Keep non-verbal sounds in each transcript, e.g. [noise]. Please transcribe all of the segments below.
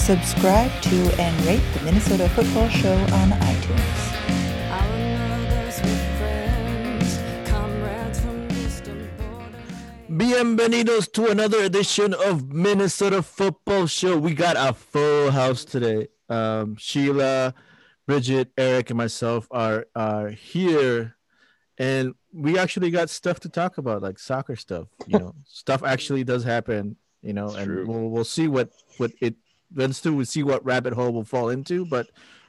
Subscribe to and rate the Minnesota Football Show on iTunes. Bienvenidos to another edition of Minnesota Football Show. We got a full house today. Um, Sheila, Bridget, Eric, and myself are are here, and we actually got stuff to talk about, like soccer stuff. You know, [laughs] stuff actually does happen. You know, It's and true. we'll we'll see what what it runs to. We'll see what rabbit hole we'll fall into. But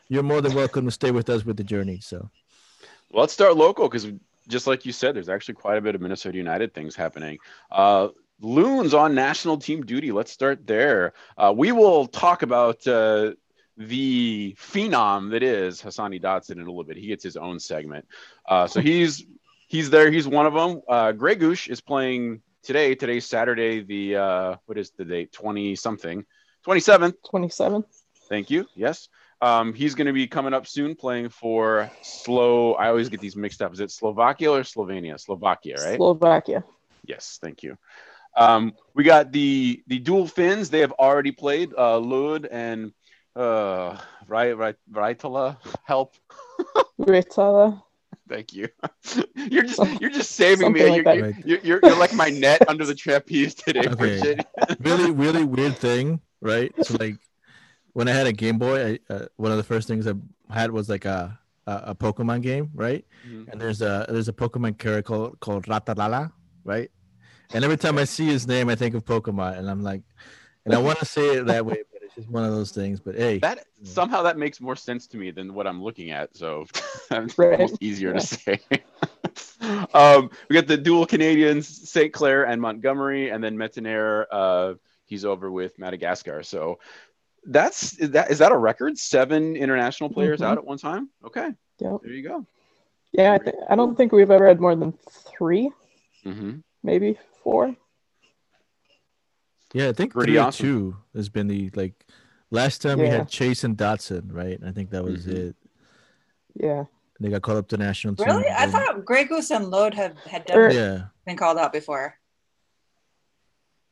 you're more than welcome to stay with us with the journey. So Well, let's start local because just like you said, there's actually quite a bit of Minnesota United things happening. Uh, Loons on national team duty. Let's start there. Uh, we will talk about uh, the phenom that is Hassani Dotson in a little bit. He gets his own segment. Uh, so [laughs] he's he's there. He's one of them. Uh, Gregus is playing today. Today's Saturday. The uh, what is the date? Twenty something. Twenty seventh. 27. Thank you. Yes. Um, he's going to be coming up soon playing for Slow. I always get these mixed up. Is it Slovakia or Slovenia? Slovakia, right? Slovakia. yes. Thank you. Um, we got the the dual fins. They have already played. Uh, Lod and uh, right, right, Raitala. Help. [laughs] Ritala. Thank you. [laughs] you're just you're just saving me. Like You're, you're, you're, you're like my net under the trapeze today, Okay. Really, [laughs] really weird thing, right? [laughs] So like when I had a Game Boy, I, uh, one of the first things I had was like a a, a Pokemon game, right? Mhm. And there's a there's a Pokemon character called, called Ratalala, right? And every time I see his name, I think of Pokemon, and I'm like, and I want to say it that way, [laughs] but it's just one of those things. But hey, That somehow that makes more sense to me than what I'm looking at. So [laughs] it's Right. almost easier to say. um, we got the dual Canadians, St. Clair and Montgomery, and then Métanire. Uh, he's over with Madagascar. So that's is that is that a record? Seven international players Mhm. out at one time. Okay, Yep. there you go. Yeah, I, th- I don't think we've ever had more than three, hmm maybe four. yeah, I think Pretty three or awesome. two has been the like last time we had Chase and Dotson, right? I think that was Mhm. it. Yeah. They got called up to national team. Really? I and- thought Grey Goose and Lod had, had Er, done, Yeah, been called out before.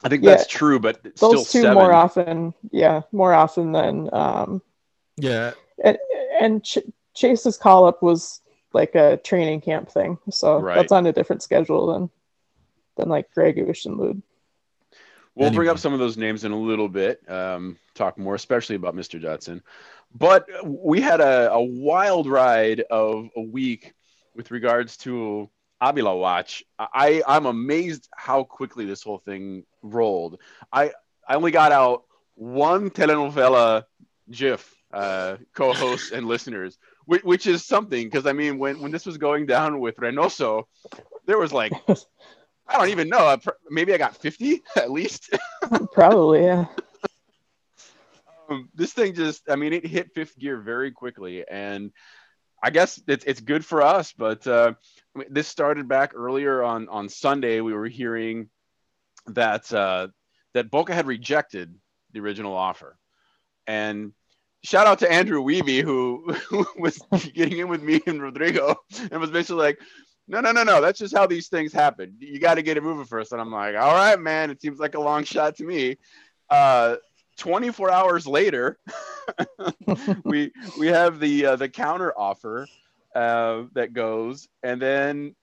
I think Yeah. that's true, but Those still two seven. more often. Yeah, more often than. Um, yeah, and and Ch- Chase's call up was like a training camp thing. So Right. that's on a different schedule than than like Gregus and Lod. We'll bring up some of those names in a little bit, um, talk more, especially about Mr. Dotson. But we had a, a wild ride of a week with regards to Abila Watch. I, I'm amazed how quickly this whole thing rolled. I, I only got out one telenovela GIF, uh, co hosts and listeners, which, which is something because I mean, when, when this was going down with Reynoso, there was like, [laughs] I don't even know, maybe I got 50 [laughs] at least. [laughs] Probably, yeah. um, this thing just i mean it hit fifth gear very quickly and i guess it's, it's good for us but uh, this started back earlier on on sunday we were hearing that uh, that boca had rejected the original offer. And shout out to andrew Wiebe, who, who [laughs] was getting in with me and rodrigo and was basically like no no no no that's just how these things happen. You got to get it moving first. And i'm like all right man it seems like a long shot to me. Uh, 24 hours later, [laughs] we we have the uh, the counter offer uh, that goes, and then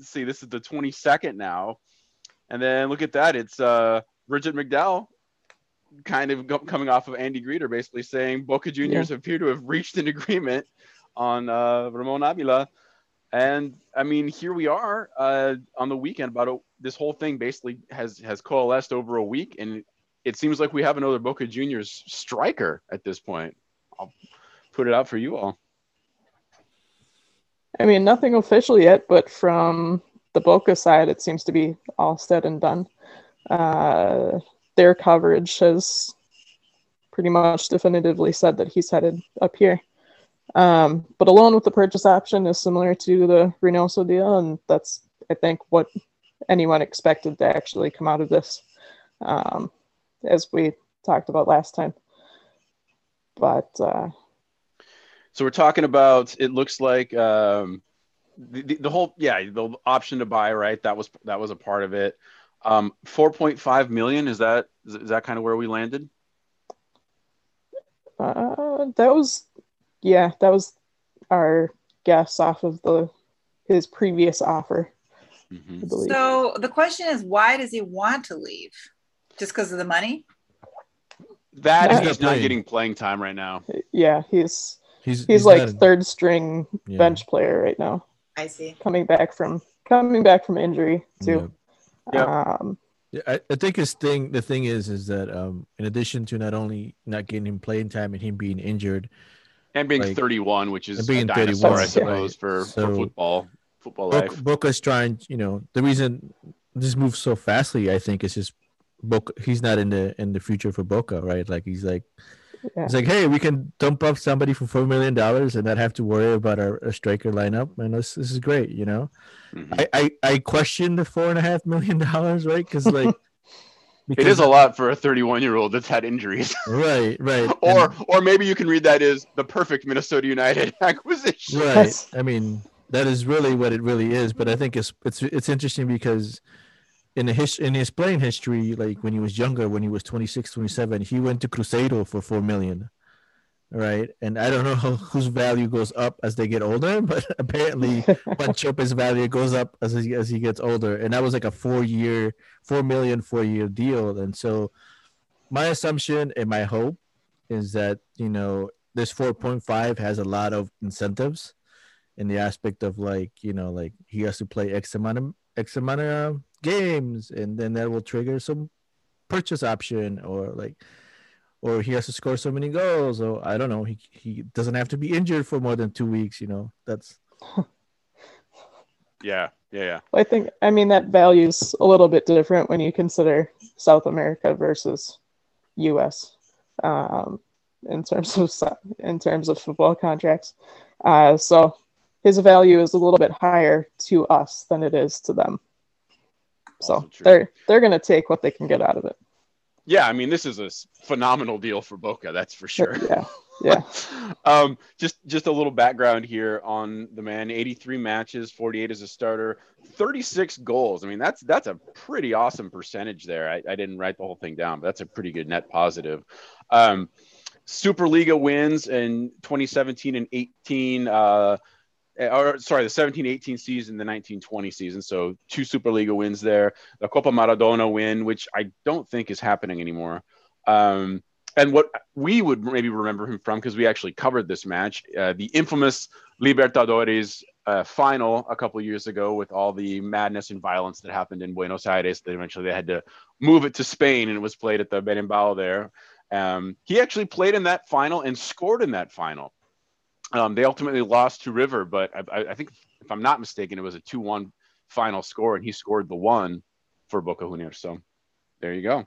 see this is the 22nd now, and then look at that, it's uh, Bridget McDowell kind of go- coming off of Andy Greder, basically saying Boca Juniors appear to have reached an agreement on uh, Ramon Abila. And I mean, here we are uh, on the weekend. About a, this whole thing basically has has coalesced over a week, and it seems like we have another Boca Juniors striker at this point. I'll put it out for you all. I mean, nothing official yet, but from the Boca side, it seems to be all said and done. Uh, their coverage has pretty much definitively said that he's headed up here. Um, but alone with the purchase option is similar to the Reynoso deal, and that's I think what anyone expected to actually come out of this, um, as we talked about last time. But uh, So we're talking about. It looks like um, the, the, the whole yeah the option to buy right that was that was a part of it. Um, 4.5 million is that is that kind of where we landed? uh, that was, yeah, that was our guess off of the his previous offer, Mhm. So the question is, why does he want to leave? Just because of the money? That He's not he's not getting playing time right now. yeah, he's He's he's, like not- third string yeah, bench player right now, I see. coming back from coming back from injury too. Yeah. Um, Yeah, I, I think his thing. The thing is, is that um, in addition to not only not getting him playing time and him being injured, And being Like- 31, which is being a dinosaur, 31, I suppose, for, for So- football football Boca, life. Boca's trying. You know, the reason this moves so fastly, I think, is just Boca. He's not in the in the future for Boca, right? Like he's like, Yeah. he's like, hey, we can dump up somebody for four million dollars and not have to worry about our, our striker lineup, and this this is great, you know. Mhm. I, I I question the four and a half million dollars, right? [laughs] Because like, It is a lot for a 31 year old that's had injuries. [laughs] right, right, [laughs] or and- or maybe you can read that as the perfect Minnesota United acquisition. right. I mean, that is really what it really is. But I think it's it's it's interesting because in the his in his playing history, like when he was younger, when he was 26, 27, he went to Cruzeiro for four million. Right. And I don't know how, whose value goes up as they get older, [laughs] but apparently [laughs] Wanchope's value goes up as he, as he gets older. And that was like a four year, four million, four year deal. And so my assumption and my hope is that, you know, this 4.5 has a lot of incentives in the aspect of like, you know, like he has to play X amount of X amount of games and then that will trigger some purchase option or like or he has to score so many goals or I don't know, he he doesn't have to be injured for more than two weeks, you know. That's [laughs] Yeah, yeah, yeah. I think I mean that value's a little bit different when you consider South America versus U.S. Um, in terms of in terms of football contracts. Uh, so his value is a little bit higher to us than it is to them. So true. they're they're gonna take what they can get out of it. Yeah, I mean, this is a phenomenal deal for Boca, that's for sure. Yeah, yeah. [laughs] um, just just a little background here on the man: 83 matches, 48 as a starter, 36 goals. I mean, that's that's a pretty awesome percentage there. I, I didn't write the whole thing down, but that's a pretty good net positive. Um, Superliga wins in 2017 and 18. Uh, or sorry, the 17-18 season, the 1920 season. So two Superliga wins there. The Copa Maradona win, which I don't think is happening anymore. Um, and what we would maybe remember him from, because we actually covered this match, uh, the infamous Libertadores uh, final a couple years ago with all the madness and violence that happened in Buenos Aires. That eventually they had to move it to Spain, and it was played at the Bernabéu there. Um, he actually played in that final and scored in that final. Um, they ultimately lost to River, but I, I, I think if I'm not mistaken, it was a 2-1 final score, and he scored the one for Boca Juniors. So there you go.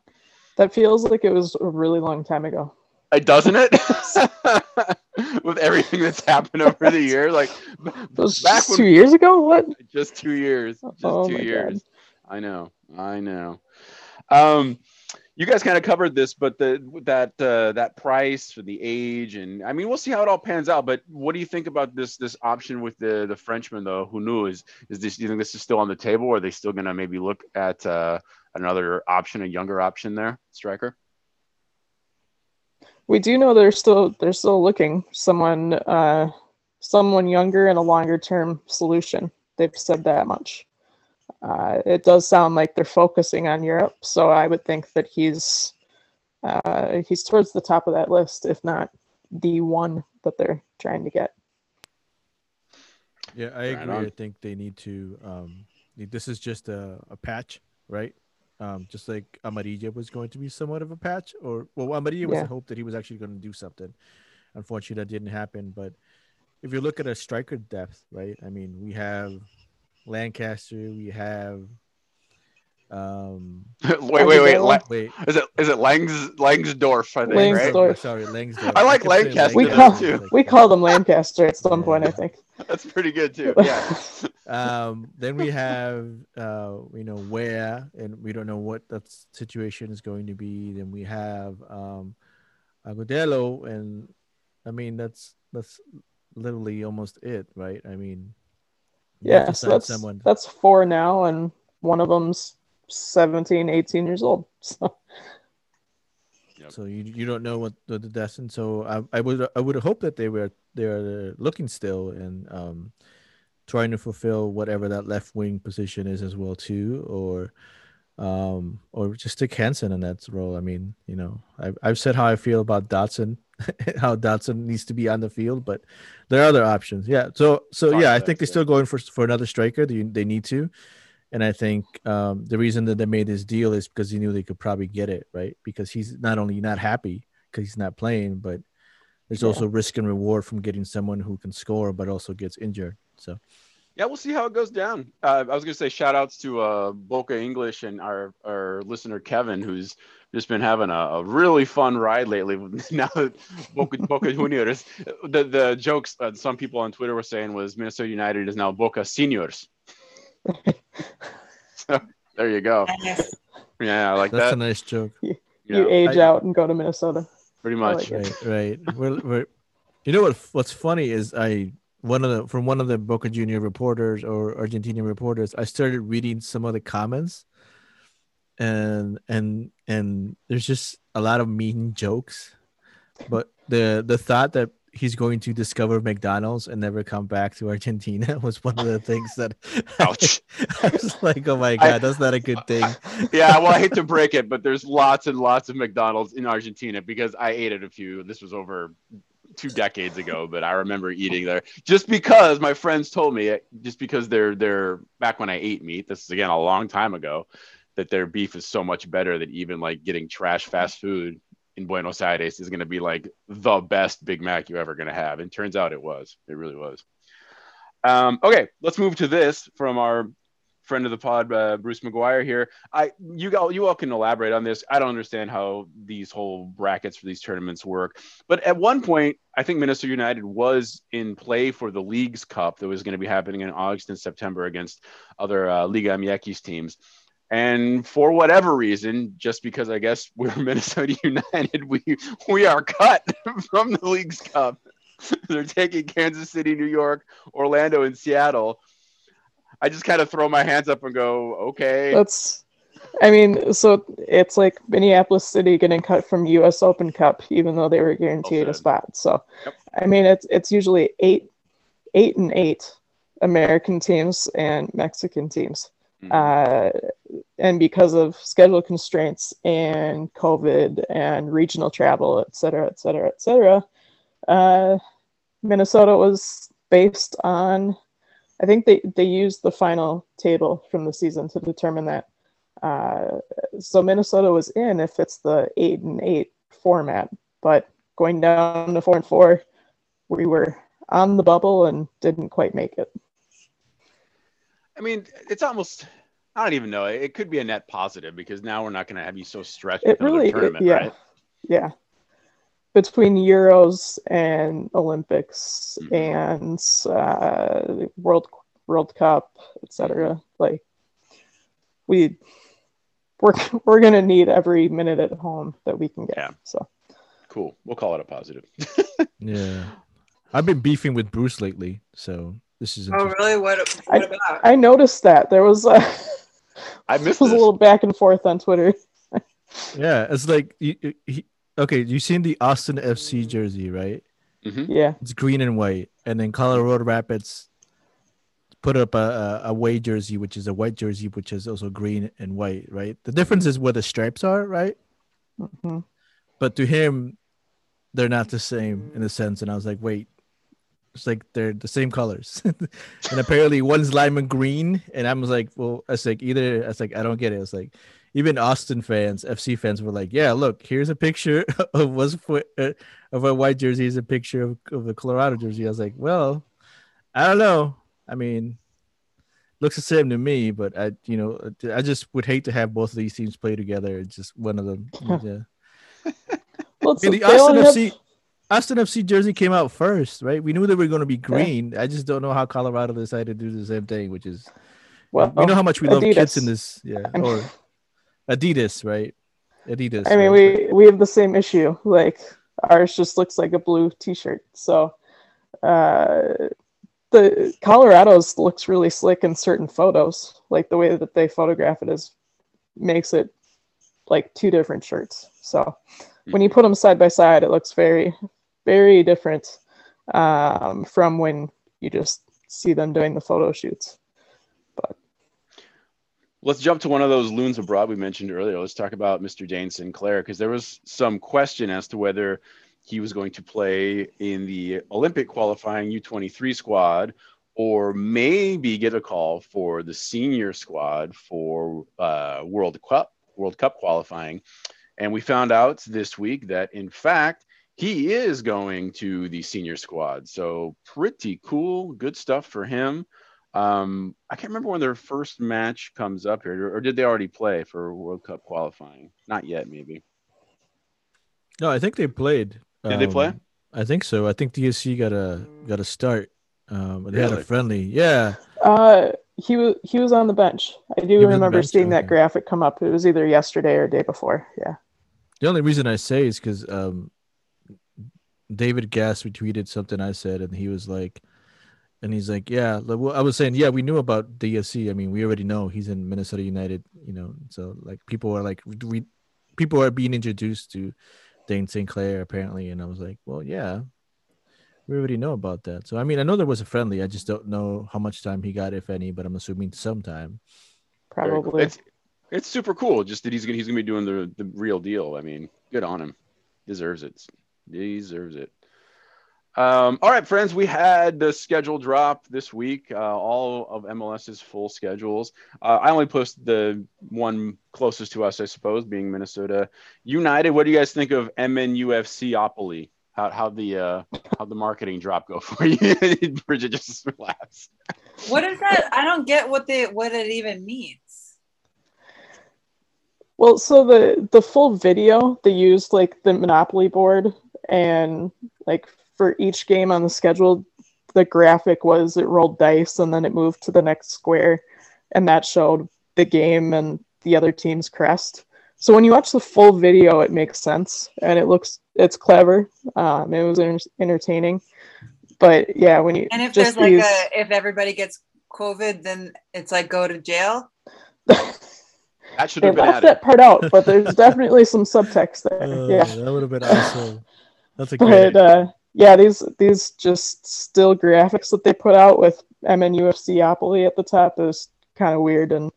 That feels like it was a really long time ago. It doesn't it? [laughs] [laughs] With everything that's happened over the year, like back when two years ago. What? just two years, just Oh two years. I know, I know. Um, you guys kind of covered this, but the that uh, that price for the age, and I mean, we'll see how it all pans out. But what do you think about this this option with the the Frenchman though? Who knew is is this? Do you think this is still on the table, or are they still going to maybe look at uh, another option, a younger option there, striker? We do know they're still they're still looking someone uh, someone younger and a longer term solution. They've said that much. Uh, it does sound like they're focusing on Europe, so I would think that he's uh, he's towards the top of that list, if not the one that they're trying to get. Yeah, I agree. on. I think they need to. Um, this is just a, a patch, right? Um, just like Amarilla was going to be somewhat of a patch, or well, Amarilla was Yeah. the hope that he was actually going to do something. Unfortunately, that didn't happen. But if you look at a striker depth, right? I mean, we have Lancaster, we have Um, [laughs] wait, wait, wait. La- wait, is it is it Langs Langsdorf? I think right. Langsdorf. sorry, Langsdorf. I like kept saying Lancaster We call too. we call them Lancaster at some Yeah. point, I think. [laughs] That's pretty good too. Yeah. [laughs] um then we have uh you know where and we don't know what that situation is going to be then we have um agudelo and i mean that's that's literally almost it right i mean you have Yeah, to so that's someone that's four now, and one of them's 17, 18 years old. [laughs] So so you, you don't know what the, the destined so I, I would i would hope that they were they're looking still and um trying to fulfill whatever that left wing position is as well too or um or just stick Hansen in that role i mean you know i've, I've said how i feel about dotson [laughs] how dotson needs to be on the field but there are other options yeah so so yeah i think they're still going for for another striker they, they need to and I think um, the reason that they made this deal is because he knew they could probably get it, right? Because he's not only not happy because he's not playing, but there's Yeah. also risk and reward from getting someone who can score but also gets injured. So Yeah, we'll see how it goes down. Uh, I was going to say shout outs to uh, Boca English and our, our listener Kevin, who's just been having a, a really fun ride lately. [laughs] now that Boca, Boca Juniors, the, the jokes uh, some people on Twitter were saying was Minnesota United is now Boca Seniors. [laughs] so there you go. Yes. Yeah, I like that's that. a nice joke. Yeah, you age I- out and go to Minnesota. pretty much. like. Right, right. we're, we're, you know what? What's funny is I one of the from one of the Boca Junior reporters or Argentinian reporters, I started reading some of the comments, and and and there's just a lot of mean jokes, but the the thought that he's going to discover McDonald's and never come back to Argentina [laughs] was one of the things that [laughs] Ouch. I was like, oh my god, that's not a good thing. [laughs] yeah, well, I hate to break it, but there's lots and lots of McDonald's in Argentina because I ate at a few. This was over two decades ago, but I remember eating there just because my friends told me, just because they're they're back when I ate meat. This is again a long time ago. That their beef is so much better that even like getting trash fast food in Buenos Aires is going to be like the best Big Mac you're ever going to have. And turns out it was. It really was. Um, okay, let's move to this from our friend of the pod, uh, Bruce McGuire here. I you all you all can elaborate on this. I don't understand how these whole brackets for these tournaments work. But at one point, I think Minnesota United was in play for the Leagues Cup that was going to be happening in August and September against other uh, Liga MX teams. And for whatever reason, just because I guess we're [laughs] Minnesota United, we we are cut [laughs] from the Leagues Cup. [laughs] They're taking Kansas City, New York, Orlando, and Seattle. I just kind of throw my hands up and go, okay. That's, I mean, so it's like Minneapolis City getting cut from U.S. Open Cup, even though they were guaranteed Well a spot. So, Yep. I mean, it's it's usually eight, eight and eight American teams and Mexican teams. Mhm. Uh, and because of schedule constraints and COVID and regional travel, et cetera, et cetera, et cetera, uh, Minnesota was based on, I think they, they used the final table from the season to determine that. Uh, so Minnesota was in if it's the eight and eight format, but going down to four and four, we were on the bubble and didn't quite make it. I mean, it's almost. I don't even know. It could be a net positive because now we're not going to have you so stretched It really, it- tournament, yeah, right? yeah. Between Euros and Olympics Mhm. and uh, World World Cup, etc. Like we we're [laughs] we're gonna need every minute at home that we can get. Yeah. So Cool. We'll call it a positive. [laughs] Yeah, I've been beefing with Bruce lately, so this is Oh, really? What, what I- about? I noticed that there was a I missed [laughs] was a little back and forth on Twitter. Yeah, it's like you, you- he, okay. You seen the Austin FC jersey, right? Mhm. Yeah, It's green and white, and then Colorado Rapids put up a, a away jersey, which is a white jersey, which is also green and white, right? The difference is where the stripes are, right? hmm But to him, they're not the same in a sense. And I was like, wait, it's like they're the same colors, [laughs] and apparently one's lime and green, and I was like, well, I was like either I was like I don't get it. It's like even Austin fans, FC fans were like, yeah, look, here's a picture [laughs] of what's for, uh, of a white jersey, is a picture of, of the Colorado jersey. I was like, well, I don't know. I mean, looks the same to me, but I, you know, I just would hate to have both of these teams play together. It's just one of them. [laughs] Yeah. Well, it's, I mean, the they Austin only have- FC, Austin FC jersey came out first, right? We knew they were going to be green. I just don't know how Colorado decided to do the same thing, which is well, we know how much we love kids in this, yeah, or [laughs] Adidas, right? Adidas. I mean, right? we we have the same issue. Like ours just looks like a blue T-shirt. So, uh, the Colorado's looks really slick in certain photos. Like the way that they photograph it is makes it like two different shirts. So when you put them side by side, it looks very, very different um, from when you just see them doing the photo shoots. Let's jump to one of those loons abroad we mentioned earlier. Let's talk about Mr. Dayne St. Clair because there was some question as to whether he was going to play in the Olympic qualifying U23 squad or maybe get a call for the senior squad for uh, World Cup World Cup qualifying. And we found out this week that in fact he is going to the senior squad. So pretty cool, good stuff for him. Um, I can't remember when their first match comes up here, or did they already play for World Cup qualifying? Not yet, maybe. no, I think they played. Did they play? Um, I think so. I think DSC got a got a start. Um, they had a friendly. Yeah, Uh, he was he was on the bench. I do was remember bench? seeing that graphic come up. It was either yesterday or day before. Yeah. The only reason I say is because um, David Gass retweeted something I said, and he was like, and he's like, yeah, well, I was saying, yeah, we knew about DSC. I mean, we already know he's in Minnesota United, you know. So like, people are like, we, people are being introduced to Dayne St. Clair apparently, and I was like, well, yeah, we already know about that. So I mean, I know there was a friendly. I just don't know how much time he got, if any, but I'm assuming some time. Probably. It's it's super cool. Just that he's gonna he's gonna be doing the the real deal. I mean, good on him. Deserves it. Deserves it. Um, all right, friends, we had the schedule drop this week. Uh, all of MLS's full schedules. Uh, I only posted the one closest to us, I suppose, being Minnesota United. What do you guys think of MNUFCopoly? How how the uh, how the marketing drop go for you? [laughs] Bridget just relax. What is that? I don't get what the what it even means. Well, so the the full video they used like the Monopoly board and like for each game on the schedule, the graphic was it rolled dice and then it moved to the next square, and that showed the game and the other team's crest. So when you watch the full video, it makes sense and it looks it's clever. Um, it was enter- entertaining, but yeah, when you And if just there's like these- a if everybody gets COVID, then it's like go to jail. [laughs] That should they have been left added. that part out, but there's [laughs] definitely some subtext there. Uh, yeah. that would have been awesome. That's a [laughs] great. but uh, yeah, these these just still graphics that they put out with MNUFCopoly at the top is kind of weird and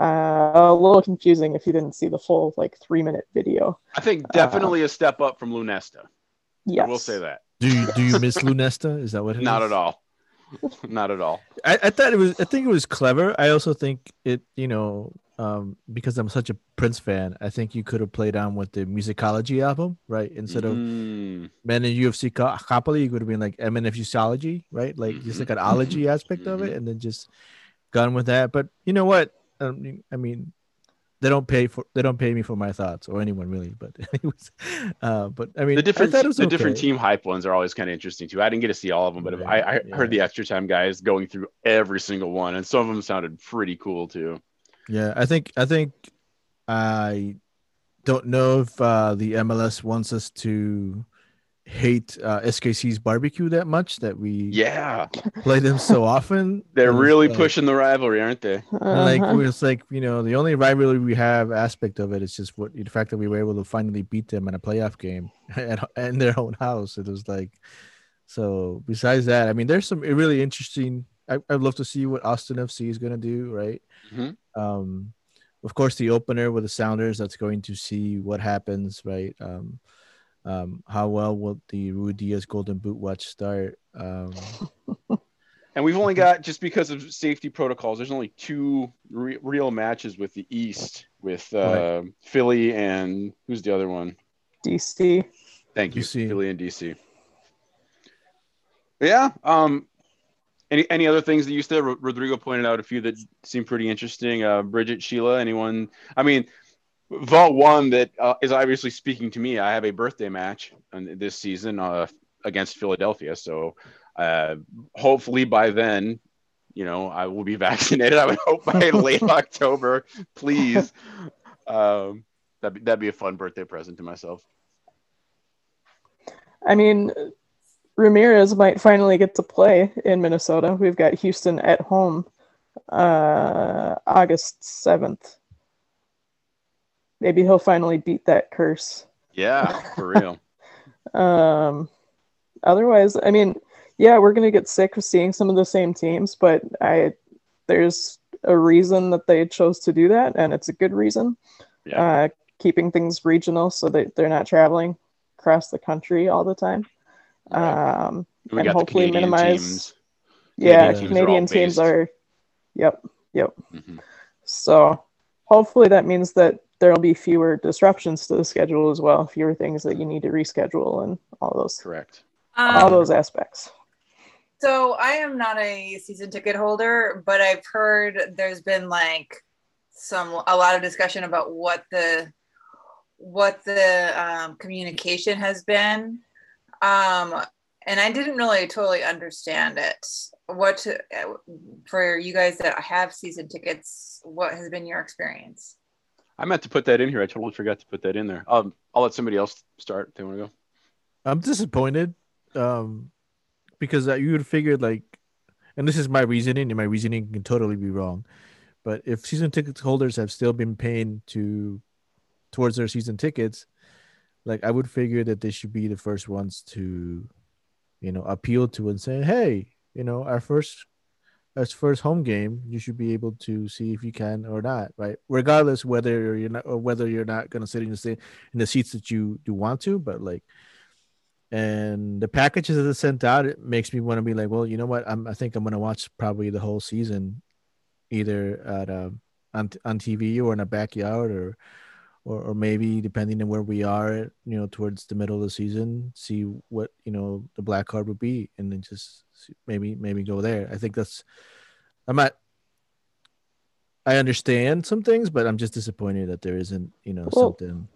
uh, a little confusing if you didn't see the full like three minute video. I think definitely a step up from Lunesta. Yes, I will say that. Do you do you miss Lunesta? Is that what it Not is? at all. Not at all. I, I thought it was. I think it was clever. I also think it. You know, um, because I'm such a Prince fan, I think you could have played on with the musicology album, right? Instead of Mm, Men in UFC Co- Copoly, you could have been like MNFUsology, right? Like just like an ology aspect of it, and then just gone with that. But you know what? Um, I mean, they don't pay for they don't pay me for my thoughts or anyone really. But [laughs] anyways, uh, but I mean, the different I thought it was the different team hype ones are always kind of interesting too. I didn't get to see all of them, but Right, I, I yeah. heard the extra time guys going through every single one, and some of them sounded pretty cool too. Yeah, I think I think I don't know if uh, the MLS wants us to hate uh, SKC's barbecue that much that we Yeah, play them so [laughs] often. they're And really like- pushing the rivalry, aren't they? and like Uh-huh. it's like you know the only rivalry we have aspect of it is just what the fact that we were able to finally beat them in a playoff game [laughs] at, in their own house. It was like so. Besides that, I mean, there's some really interesting. I, I'd love to see what Austin FC is gonna do, right? Mhm. Um, of course, the opener with the Sounders. That's going to see what happens, right? Um, um, how well will the Ruidiaz Golden Boot watch start? Um, [laughs] And we've only got just because of safety protocols. There's only two re- real matches with the East, with uh, Philly and who's the other one? DC. Thank you, DC. Philly and DC. Yeah, um, Any any other things that you said? Rodrigo pointed out a few that seem pretty interesting. Uh, Bridget, Sheila, anyone? I mean, Vault one that uh, is obviously speaking to me. I have a birthday match this season uh, against Philadelphia, so uh, hopefully by then, you know, I will be [laughs] vaccinated. I would hope by [laughs] late October, please. Um, that'd be, that'd be a fun birthday present to myself. I mean, Ramirez might finally get to play in Minnesota. We've got Houston at home uh, August 7th. Maybe he'll finally beat that curse. Yeah, for real. [laughs] Um, otherwise, I mean, yeah, we're gonna get sick of seeing some of the same teams, but I there's a reason that they chose to do that, and it's a good reason. Yeah. Uh, keeping things regional so that they're not traveling across the country all the time. Right. Um, we and hopefully minimize- teams. yeah, teams are Canadian teams are. Yep, yep. Mhm. So hopefully that means that there'll be fewer disruptions to the schedule as well, fewer things that you need to reschedule and all those Correct. all Um, those aspects. So I am not a season ticket holder, but I've heard there's been like some a lot of discussion about what the what the um, communication has been, um, and I didn't really totally understand it. What to, for you guys that have season tickets? What has been your experience? I meant to put that in here. I totally forgot to put that in there. Um, I'll let somebody else start. If they want to go. I'm disappointed um, because you would have figured like, and this is my reasoning, and my reasoning can totally be wrong, but if season ticket holders have still been paying to towards their season tickets, like I would figure that they should be the first ones to, you know, appeal to and say, hey, you know, our first as first home game, you should be able to see if you can or not, right? Regardless whether you're not or whether you're not going to sit in the sa- in the seats that you you want to, but like and the packages that are sent out it makes me want to be like well you know what I'm, i think i'm going to watch probably the whole season either at um on, on tv or in a backyard or, or or maybe depending on where we are you know towards the middle of the season see what you know the black card would be and then just maybe maybe go there. I think that's i'm not i understand some things but i'm just disappointed that there isn't you know Well, something.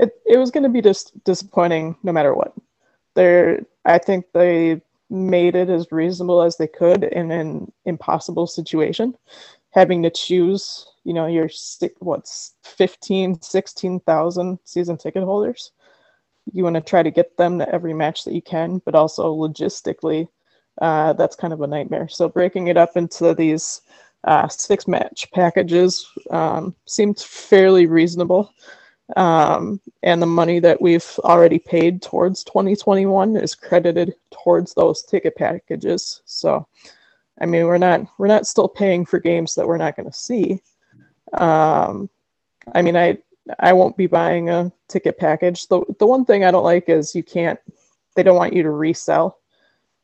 It it was going to be just disappointing no matter what. They're I think they made it as reasonable as they could in an impossible situation, having to choose, you know, your what's 15, 16,000 season ticket holders. You want to try to get them to every match that you can, but also logistically, uh, that's kind of a nightmare. So breaking it up into these uh, six match packages um, seemed fairly reasonable. Um, and the money that we've already paid towards 2021 is credited towards those ticket packages. So, I mean, we're not we're not still paying for games that we're not going to see. Um, I mean, I I won't be buying a ticket package. The the one thing I don't like is you can't. They don't want you to resell.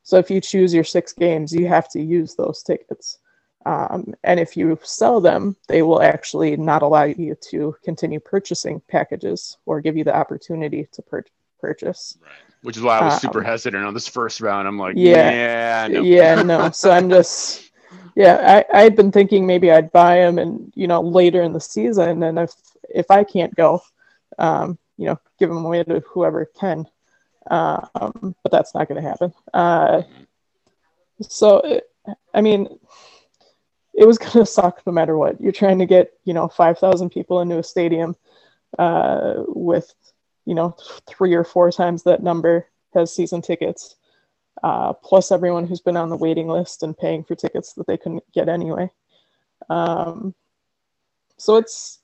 So if you choose your six games, you have to use those tickets. Um, and if you sell them, they will actually not allow you to continue purchasing packages or give you the opportunity to pur- purchase. Which is why I was super Um, hesitant on this first round. I'm like, Yeah. yeah, no. Yeah, no. So I'm [laughs] just, yeah, I I'd been thinking maybe I'd buy them and you know later in the season, and if if I can't go, um, you know, give them away to whoever can. Um, but that's not going to happen. Uh, so it, I mean, it was [laughs] going to suck no matter what. You're trying to get you know five thousand people into a stadium uh, with you know three or four times that number has season tickets uh, plus everyone who's been on the waiting list and paying for tickets that they couldn't get anyway. Um, so it's,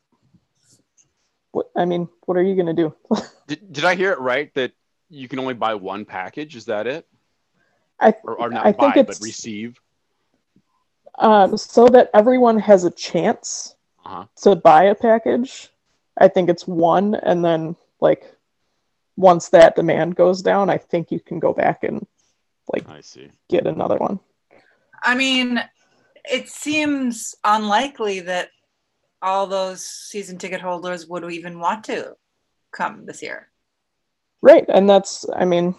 what I mean, what are you gonna do? [laughs] Did, did I hear it right that you can only buy one package? Is that it? I Or, or not I buy, think but it's receive? um, so that everyone has a chance Uh-huh. to buy a package. I think it's one, and then like once that demand goes down, I think you can go back and like I see. get another one. I mean, it seems unlikely that all those season ticket holders would even want to come this year. Right, and that's I mean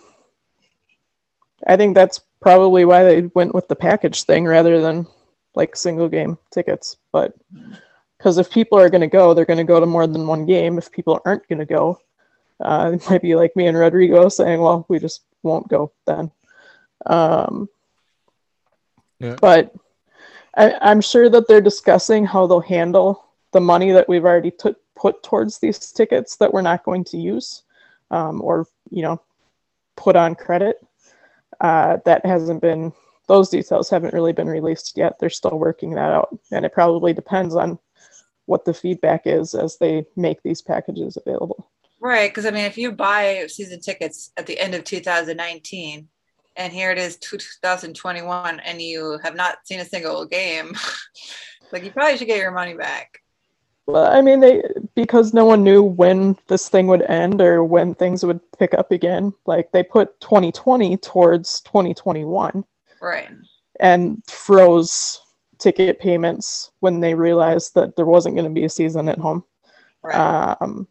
I think that's probably why they went with the package thing rather than like single game tickets. But mm-hmm. because if people are going to go, they're going to go to more than one game. If people aren't going to go, uh, it might be like me and Rodrigo saying, "Well, we just won't go then." Um, Yeah. But I, I'm sure that they're discussing how they'll handle the money that we've already took put towards these tickets that we're not going to use, um, or you know, put on credit. Uh, that hasn't been; those details haven't really been released yet. They're still working that out, and it probably depends on what the feedback is as they make these packages available. Right, because I mean, if you buy season tickets at the end of 2019, and here it is 2021, and you have not seen a single game, [laughs] like you probably should get your money back. Well, I mean, they because no one knew when this thing would end or when things would pick up again. Like they put 2020 towards 2021 Right. and froze ticket payments when they realized that there wasn't going to be a season at home. Right. Um,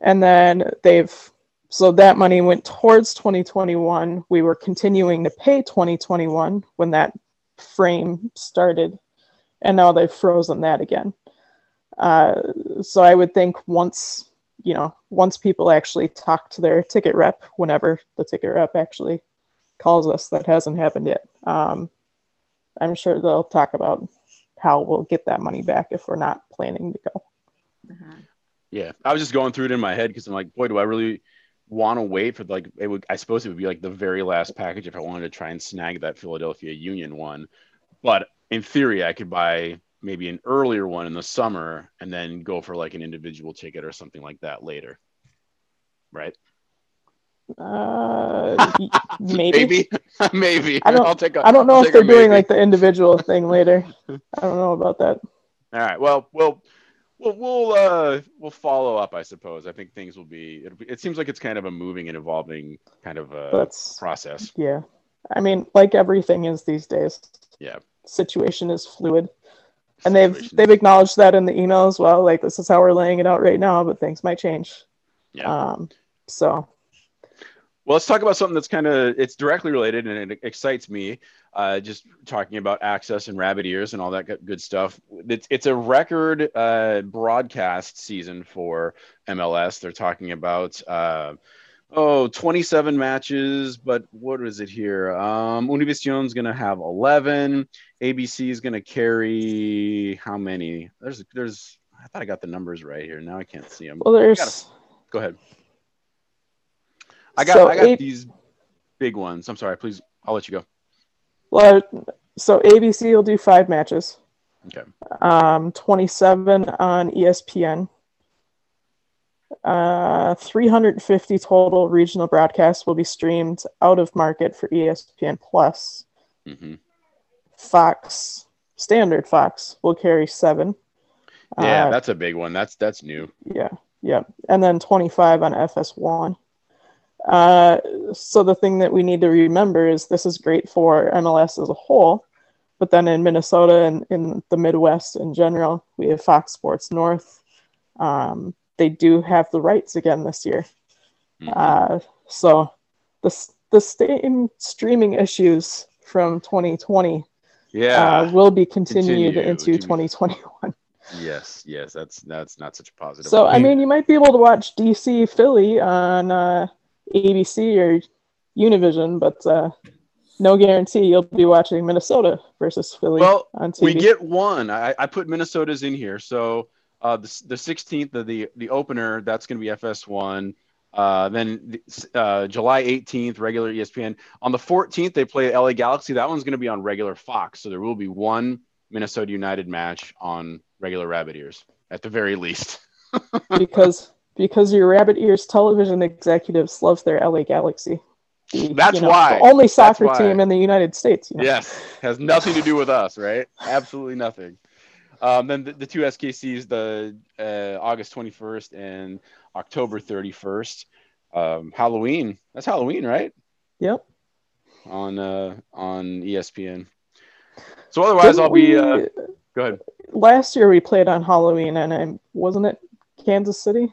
and then they've so that money went towards 2021. We were continuing to pay 2021 when that frame started, and now they've frozen that again. Uh, so I would think once you know once people actually talk to their ticket rep, whenever the ticket rep actually calls us, that hasn't happened yet. Um, I'm sure they'll talk about how we'll get that money back if we're not planning to go. Mhm. Yeah, I was just going through it in my head because I'm like, boy, do I really want to wait for like it would? I suppose it would be like the very last package if I wanted to try and snag that Philadelphia Union one. But in theory, I could buy maybe an earlier one in the summer and then go for like an individual ticket or something like that later. Right? Uh, [laughs] maybe. maybe, [laughs] maybe. I don't- I'll take a, I don't know I'll if they're doing like the individual thing later. [laughs] I don't know about that. All right. Well, we'll we'll we'll uh we'll follow up. I suppose. I think things will be. It'll be it seems like it's kind of a moving and evolving kind of uh, That's process. yeah. I mean, like everything is these days. Yeah. Situation is fluid, and they've they've acknowledged that in the email as well. Like this is how we're laying it out right now, but things might change. Yeah. Um. So Well, let's talk about something that's kind of it's directly related and it excites me. Uh, just talking about access and rabbit ears and all that good- stuff. It's it's a record uh, broadcast season for MLS. They're talking about uh, oh 27 matches, but what is it here? Um, Univision's going to have 11. ABC is going to carry how many? There's there's I thought I got the numbers right here. Now I can't see them. well, there's Go ahead. I got So I got these big ones. I'm sorry. Please, I'll let you go. Well, so ABC will do five matches. Okay. Um, 27 on ESPN. Uh, 350 total regional broadcasts will be streamed out of market for ESPN Plus. Mm-hmm. Fox, standard Fox, will carry seven. Yeah, Uh, that's a big one. That's that's new. yeah, yeah, and then 25 on FS1. Uh, so the thing that we need to remember is this is great for MLS as a whole, but then in Minnesota and in the Midwest in general, we have Fox Sports North. Um, they do have the rights again this year. Mhm. Uh, so the the same streaming issues from 2020 yeah. uh, will be continued Continue into 2021. yes. Yes. That's that's not such a positive. So one. I mean, you might be able to watch DC Philly on uh, ABC or Univision, but uh, no guarantee you'll be watching Minnesota versus Philly Well, on TV. we get one. I, I put Minnesota's in here. So uh, the the 16th of the the opener that's going to be FS1. Uh, then uh, July 18th, regular ESPN. On the 14th, they play LA Galaxy. That one's going to be on regular Fox. So there will be one Minnesota United match on regular Rabbit Ears at the very least. [laughs] because because your rabbit ears television executives love their LA Galaxy. The, That's you know, why. the only soccer team in the United States. You know? Yes, has nothing to do with us, right? Absolutely nothing. Um, then the, the two SKCs, the uh, August 21st and October 31st. Um, Halloween. That's Halloween, right? Yep. On uh, on ESPN. So otherwise, Didn't I'll be. we- Uh, go ahead. last year we played on Halloween, and um, wasn't it Kansas City?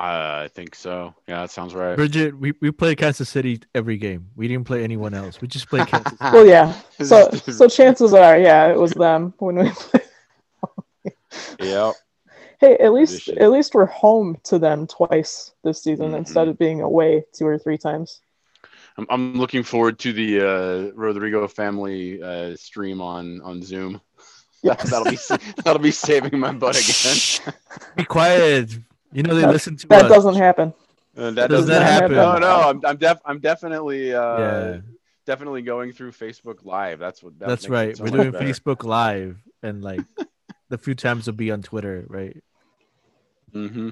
I think so. Yeah, that sounds right. Bridget, we, we play Kansas City every game. We didn't play anyone else. We just play Kansas [laughs] City. Well, yeah. So [laughs] so chances are, yeah, it was them when we [laughs] played. Yep. Hey, at least Tradition. at least we're home to them twice this season Mhm. instead of being away two or three times. I'm, I'm looking forward to the uh, Rodrigo family uh, stream on on Zoom. Yeah. that'll be that'll be saving my butt again. Be quiet. You know they That- listen to That us. doesn't happen. Uh, that Does doesn't happen. happen? No, no, I'm I'm def I'm definitely uh, Yeah. definitely going through Facebook Live. That's what. that That's right. so We're doing better. Facebook Live and like the few times will be on Twitter, right? Mm-hmm.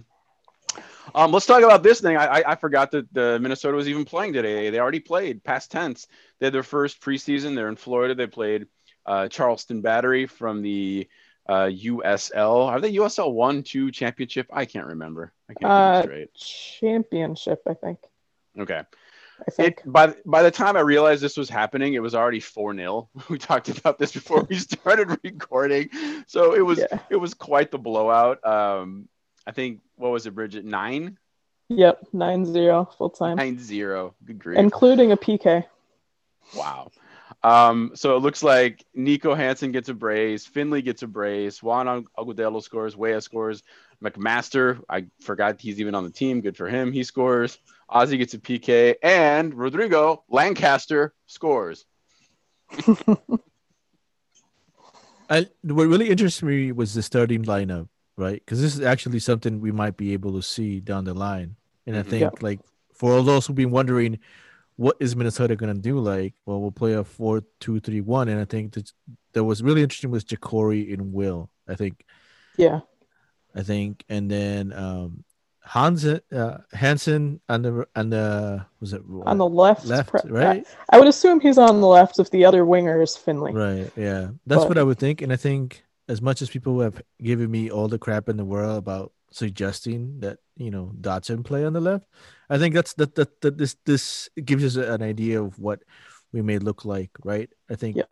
Um, let's talk about this thing. I, I, I forgot that the Minnesota was even playing today. They already played past tense. They had their first preseason. They're in Florida. They played uh, Charleston Battery from the uh, USL. Are they USL one, two championship? I can't remember. I can't Uh, keep Championship, I think. Okay. I think. It, by by the time I realized this was happening, it was already four 0 [laughs] We talked about this before we [laughs] started recording, so it was Yeah. it was quite the blowout. Um, I think what was it, Bridget? Nine Yep, 9-0 full time, nine zero. Good grief! including a PK. Wow. Um, so it looks like Niko Hansen gets a brace, Finlay gets a brace, Juan Agudelo scores, Weah scores, McMaster, I forgot he's even on the team. Good for him. He scores. Ozzy gets a PK, and Rodrigo Lancaster scores. [laughs] I what really interests me was the starting lineup, right? Because this is actually something we might be able to see down the line. And I Mhm. think Yeah. like for all those who've been wondering what is Minnesota gonna do, like, well, we'll play a four two three one. And I think that that was really interesting was Jacori and Wil. I think Yeah, I think, and then um Hans uh, Hansen on the on the was it on the left. left, pre- right? I would assume he's on the left if the other winger is Finlay. Right. Yeah. That's But- what I would think. And I think as much as people have given me all the crap in the world about suggesting that, you know, Dotson play on the left, I think that's that that, that this this gives us an idea of what we may look like, right? I think Yeah.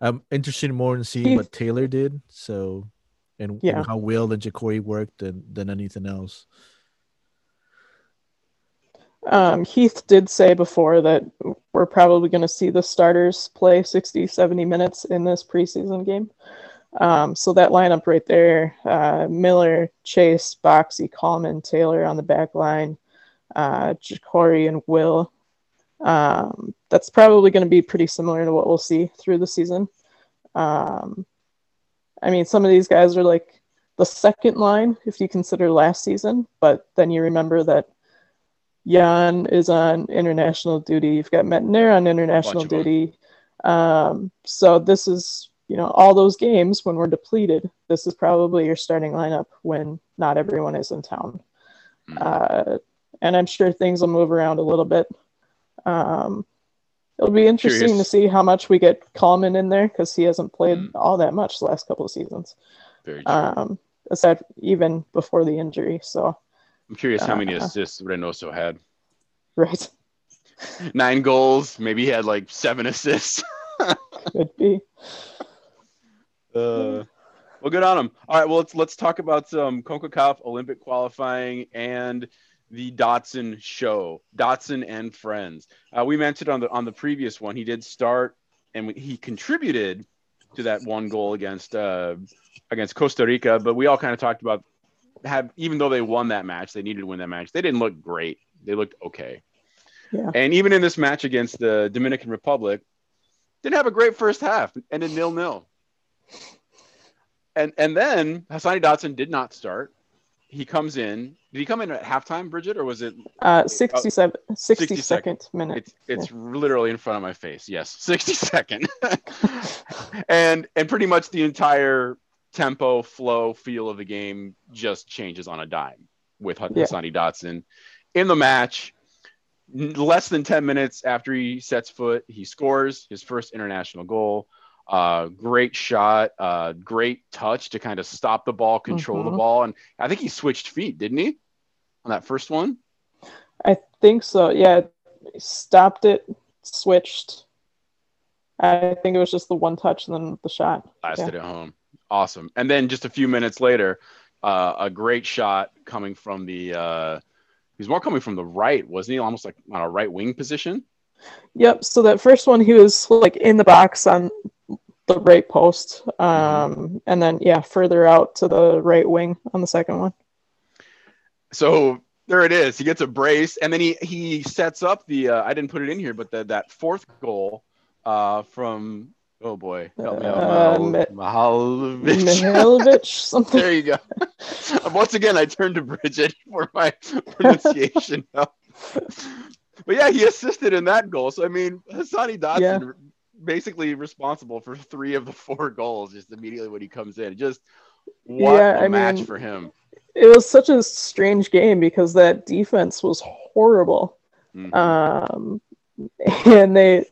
I'm interested more in seeing what Taylor did. So and, Yeah. how Wil and Jacori worked than than anything else. Um, Heath did say before that we're probably going to see the starters play 60, 70 minutes in this preseason game. Um, so that lineup right there uh, Miller, Chase, Boxy, Kallman, Taylor on the back line, uh, Jacori, and Wil. Um, that's probably going to be pretty similar to what we'll see through the season. Um, I mean, some of these guys are like the second line if you consider last season, but then you remember that Jan is on international duty. You've got Métanire on international Bunch of 'em. duty. Um, so this is, you know, all those games when we're depleted. This is probably your starting lineup when not everyone is in town. Mhm. Uh, and I'm sure things will move around a little bit. Um, it'll be interesting Curious. to see how much we get Kallman in there because he hasn't played Mhm. all that much the last couple of seasons. Very true. Um, aside even before the injury. So, I'm curious how many uh, assists Reynoso had. right, [laughs] Nine goals. Maybe he had like seven assists. [laughs] could be. Uh, well, good on him. All right, well let's let's talk about some CONCACAF Olympic qualifying and the Dotson show, Dotson and friends. Uh, we mentioned on the on the previous one, he did start and he contributed to that one goal against uh, against Costa Rica. But we all kind of talked about have even though they won that match, they needed to win that match. They didn't look great. They looked okay. Yeah. And even in this match against the Dominican Republic, didn't have a great first half, ended nil nil. And and then Hassani Dotson did not start. He comes in. Did he come in at halftime, Bridget, or was it? Uh, 67, 60 62nd minute. It's it's literally in front of my face. Yes, [laughs] sixty second. and and pretty much the entire tempo, flow, feel of the game just changes on a dime with Yeah. Hassani Dotson in the match. Less than 10 minutes after he sets foot, he scores his first international goal. Uh, great shot, uh, great touch to kind of stop the ball, control the Mhm. ball. And I think he switched feet, didn't he? On that first one? I think so. Yeah, stopped it, switched. I think it was just the one touch and then the shot. blasted it home. Awesome. And then just a few minutes later, uh, a great shot coming from the uh, He's more coming from the right, wasn't he? Almost like on a right wing position. Yep. So that first one, he was like in the box on the right post, um, and then yeah, further out to the right wing on the second one. So there it is. He gets a brace, and then he he sets up the. Uh, I didn't put it in here, but the, that fourth goal uh, from oh boy, help me out, Uh, Mahal- Mi- Mihailovic. Mihailovic, [laughs] something. there you go. [laughs] Once again, I turned to Bridget for my [laughs] pronunciation help. But yeah, he assisted in that goal. So I mean, Hassani Dotson Yeah. Basically responsible for three of the four goals just immediately when he comes in. Just what Yeah, a I match mean, for him. It was such a strange game because that defense was horrible. Mhm. um [laughs] and they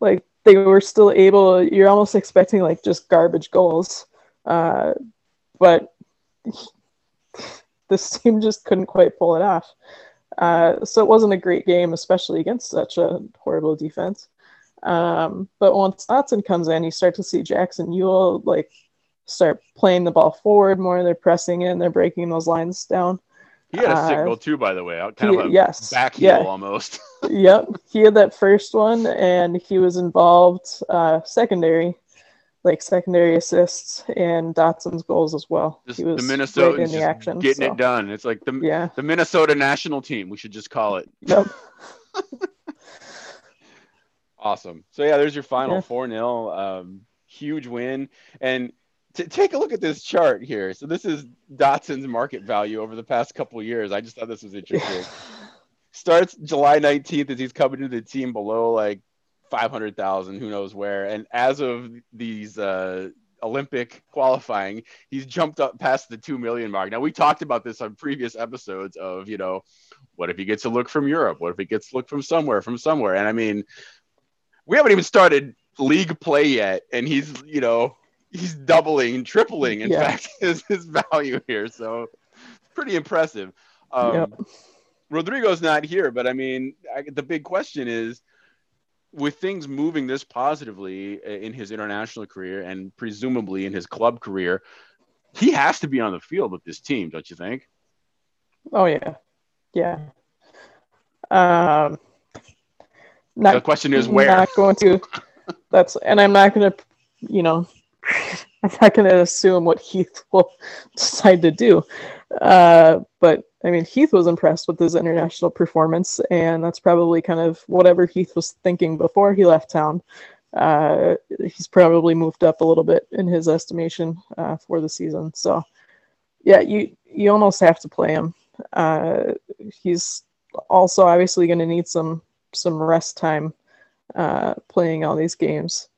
like they were still able you're almost expecting like just garbage goals uh but [laughs] this team just couldn't quite pull it off uh so it wasn't a great game especially against such a horrible defense um but once Dotson comes in you start to see Jackson Yueill like start playing the ball forward more they're pressing in they're breaking those lines down he had a sick uh, too, by the way. Kind of a yes, back heel yeah. almost. [laughs] yep, he had that first one, and he was involved uh, secondary, like secondary assists and Dotson's goals as well. Just he was the right in the action, getting so, it done. It's like the Yeah, the Minnesota national team. We should just call it. yep, [laughs] Awesome. So yeah, there's your final Yeah. four 0 um, huge win. And to take a look at this chart here. So this is Dotson's market value over the past couple of years. I just thought this was interesting. [laughs] Starts July 19th as he's coming to the team below like 500,000, who knows where. And as of these uh, Olympic qualifying, he's jumped up past the 2 million mark. Now we talked about this on previous episodes of, you know, what if he gets a look from Europe? What if he gets a look from somewhere, from somewhere? And I mean, we haven't even started league play yet, and he's you know he's doubling, tripling, in Yeah. fact, [laughs] his, his value here. So pretty impressive. Um, Yep. Rodrigo's not here, but I mean, I, the big question is, with things moving this positively in his international career and presumably in his club career, he has to be on the field with this team, don't you think? oh yeah, yeah. Um, the question is where. Not going to. That's and I'm not going to, you know, [laughs] I'm not going to assume what Heath will [laughs] decide to do. Uh, but I mean, Heath was impressed with his international performance, and that's probably kind of whatever Heath was thinking before he left town. Uh, he's probably moved up a little bit in his estimation uh, for the season. So, yeah, you you almost have to play him. Uh, he's also obviously going to need some some rest time uh, playing all these games.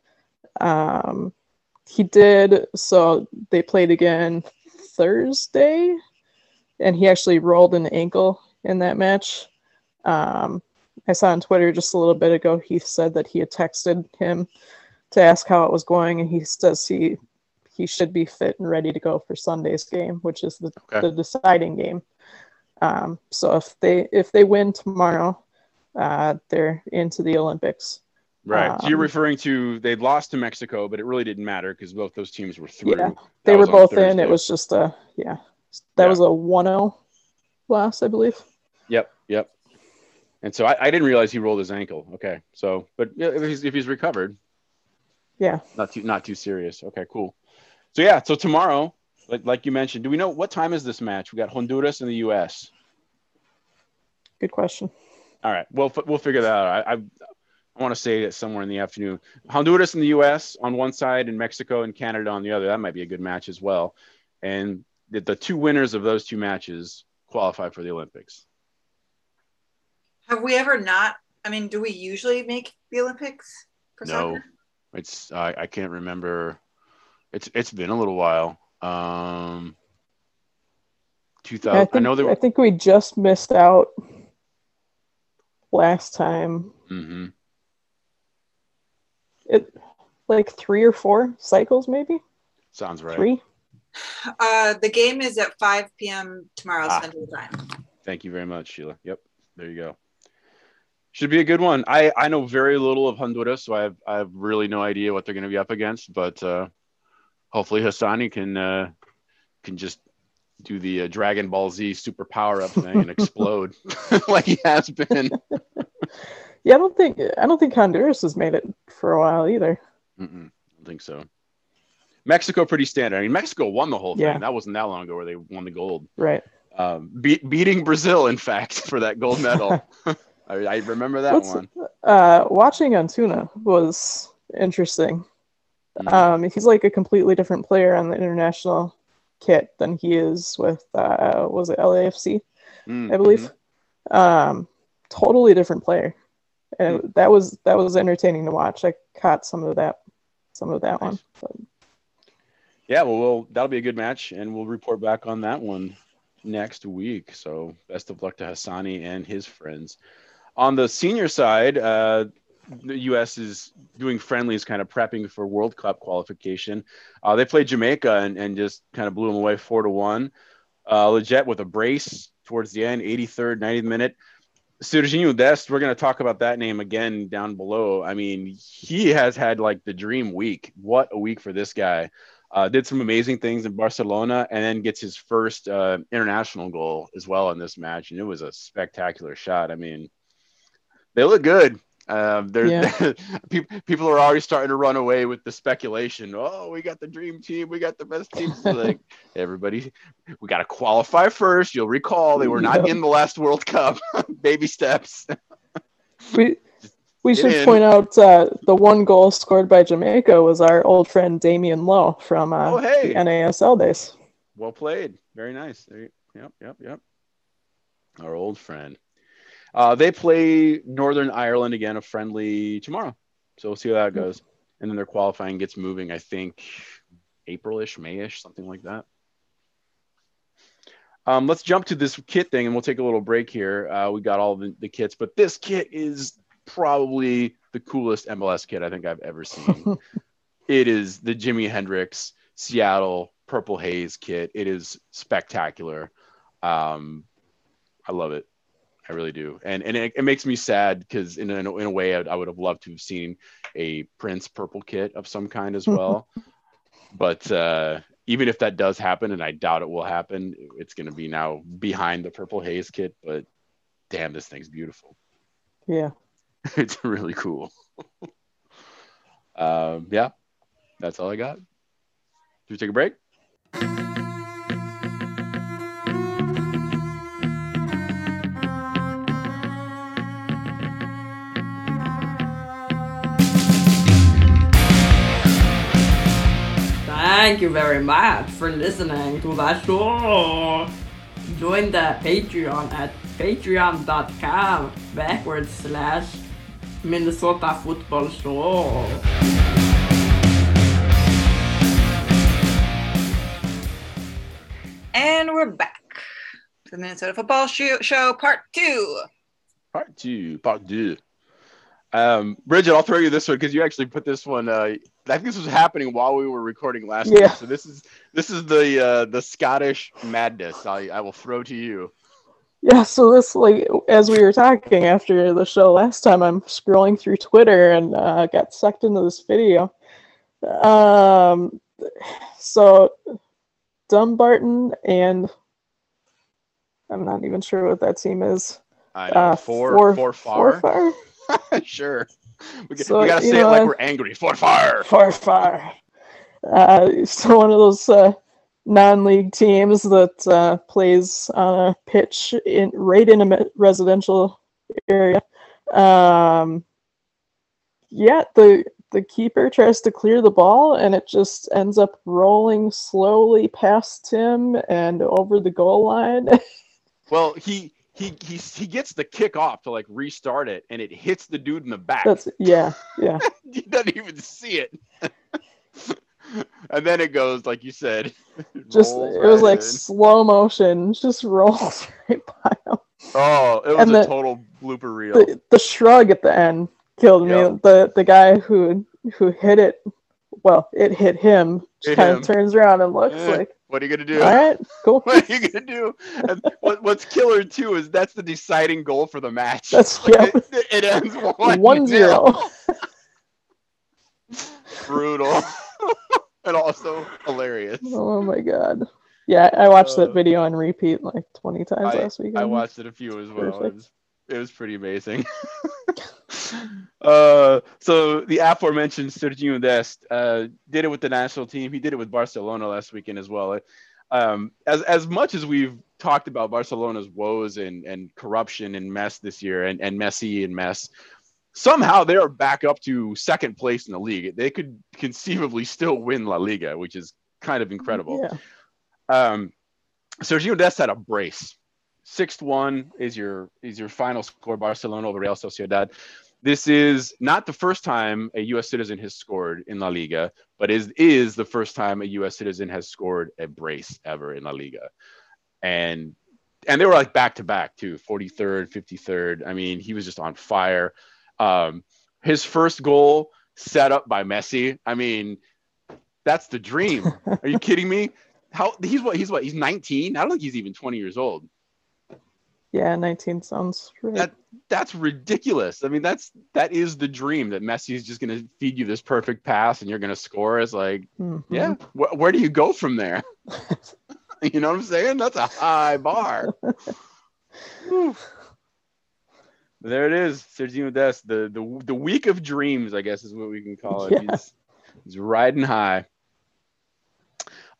Um, he did so they played again Thursday, and he actually rolled an ankle in that match. Um, I saw on Twitter just a little bit ago. he said that he had texted him to ask how it was going, and he says he he should be fit and ready to go for Sunday's game, which is the, Okay. the deciding game. Um, so if they if they win tomorrow, uh, they're into the Olympics. Right. so you're Um, referring to they lost to Mexico, but it really didn't matter because both those teams were through. Yeah, That They were both in. It was just a yeah. That Yeah. was a 1-0 loss, I believe. Yep. Yep. And so I, I didn't realize he rolled his ankle. Okay. So, but if he's, if he's recovered, Yeah. not too not too serious. Okay. Cool. So yeah. So tomorrow, like like you mentioned, do we know what time is this match? We got Honduras and the U.S. Good question. All right. Well, f- we'll figure that out. I, I, I want to say it somewhere in the afternoon. Honduras in the U.S. on one side, and Mexico and Canada on the other. That might be a good match as well. And the, the two winners of those two matches qualify for the Olympics. Have we ever not? I mean, do we usually make the Olympics for No, soccer? it's I, I can't remember. It's it's been a little while. Um, two I. I, know there. I think we just missed out last time. hmm It like three or four cycles, maybe Sounds right. three. Uh, the game is at 5 p.m. tomorrow Ah. Central Time. Thank you very much, Sheila. Yep, there you go. Should be a good one. I, I know very little of Honduras, so I have I have really no idea what they're going to be up against. But uh, hopefully Hassani can uh, can just do the uh, Dragon Ball Z super power up thing and explode [laughs] like he has been. [laughs] Yeah, I don't think I don't think Honduras has made it for a while either. Mm-mm, I don't think so. Mexico pretty standard. I mean, Mexico won the whole thing. Yeah. That wasn't that long ago where they won the gold, Right. um, beat, beating Brazil, in fact, [laughs] for that gold medal. I, I remember that What's- one. Uh, watching Antuna was interesting. Mhm. Um, he's like a completely different player on the international kit than he is with uh, was it LAFC, Mm, I believe. Um, totally different player, and Hmm. that was that was entertaining to watch. I caught some of that, some of that one. But, Yeah, well, we'll that'll be a good match, and we'll report back on that one next week. So best of luck to Hassani and his friends. On the senior side, uh, the U.S. is doing friendlies, kind of prepping for World Cup qualification. Uh, they played Jamaica and, and just kind of blew them away four to one. Uh, Lletget with a brace towards the end, 83rd, 90th minute. Sergiño Dest, we're going to talk about that name again down below. I mean, he has had like the dream week. What a week for this guy. Uh, did some amazing things in Barcelona and then gets his first uh, international goal as well in this match. And it was a spectacular shot. I mean, they look good. Um, they're, Yeah. [laughs] people, are already starting to run away with the speculation. Oh, we got the dream team. We got the best team. [laughs] Like everybody, we got to qualify first. You'll recall they were not in the last World Cup. [laughs] Baby steps. we we should in. point out uh, the one goal scored by Jamaica was our old friend Damion Lowe from uh, Oh, hey. the NASL days. Well played. Very nice. Yep, yep, yep. Our old friend. Uh, they play Northern Ireland again, a friendly tomorrow. So we'll see how that goes. And then their qualifying gets moving, I think, April-ish, May-ish, something like that. Um, let's jump to this kit thing, and we'll take a little break here. Uh, we got all the, the kits, but this kit is probably the coolest MLS kit I think I've ever seen. [laughs] it is the Jimi Hendrix Seattle Purple Haze kit. It is spectacular. Um, I love it. I really do. And and it, it makes me sad because in, a- in, a, in a way, I'd, I would have loved to have seen a Prince purple kit of some kind as well. [laughs] but uh, even if that does happen, and I doubt it will happen, it's going to be now behind the Purple Haze kit. But damn, this thing's beautiful. Yeah. [laughs] it's really cool. [laughs] um, yeah, that's all I got. Should we take a break? Thank you very much for listening to the show. Join the Patreon at patreon.com backwards slash Minnesota Football Show. And we're back. to The Minnesota Football Show, show Part Two. Part two, part two. Um, Bridget, I'll throw you this one because you actually put this one. Uh, I think this was happening while we were recording last Yeah. week. So this is this is the uh, the Scottish madness. I, I will throw to you. Yeah, so this like as we were talking after the show last time, I'm scrolling through Twitter and uh, got sucked into this video. Um, so Dumbarton and I'm not even sure what that team is. I know Uh, four four far. [laughs] Sure. [laughs] We, So, we gotta say it know, like I- we're angry. Four far. Forfar. Uh, so [laughs] one of those uh, non-league teams that uh, plays on a pitch in right in a residential area. Um, yeah, the the keeper tries to clear the ball and it just ends up rolling slowly past him and over the goal line. [laughs] Well, he he he he gets the kick off to like restart it, and it hits the dude in the back. That's yeah, yeah. [laughs] he doesn't even see it. [laughs] and then it goes like you said. Just it was right like in. slow motion, just [laughs] rolls right by him. oh, it was and a the- total blooper reel. the, the shrug at the end killed me. The the guy who who hit it, well, it hit him. Hit kind him. of turns around and looks Eh, like, what are you gonna do? all right, cool. [laughs] What are you gonna do? And what, what's killer too is that's the deciding goal for the match. That's- Like, yeah. it, it ends one, [laughs] One zero. [laughs] Brutal. and also hilarious. Oh my god. Yeah, I watched Uh, that video on repeat like 20 times last week. I watched it a few as well. It was, it was pretty amazing. [laughs] uh, so the aforementioned Sergio Dest uh, did it with the national team. He did it with Barcelona last weekend as well. Um, as as much as we've talked about Barcelona's woes and and corruption and mess this year, and and Messi and mess, somehow they are back up to second place in the league. They could conceivably still win La Liga, which is kind of incredible. Yeah. Um, Sergio Dest had a brace. Sixth one is your is your final score. Barcelona over Real Sociedad. This is not the first time a U.S. citizen has scored in La Liga, but is is the first time a U.S. citizen has scored a brace ever in La Liga, and and they were like back to back too, 43rd, 53rd. I mean, he was just on fire. Um, his first goal set up by Messi. I mean, that's the dream. [laughs] Are you kidding me? How he's what he's what he's 19. I don't think he's even 20 years old. Yeah, 19 sounds right. That that's ridiculous. I mean, that's that is the dream that Messi is just going to feed you this perfect pass and you're going to score. It's like, Mhm. yeah, wh- where do you go from there? [laughs] you know what I'm saying? That's a high bar. [laughs] There it is, Sergio Dest. The the the week of dreams, I guess, is what we can call it. [laughs] Yeah. He's, he's riding high.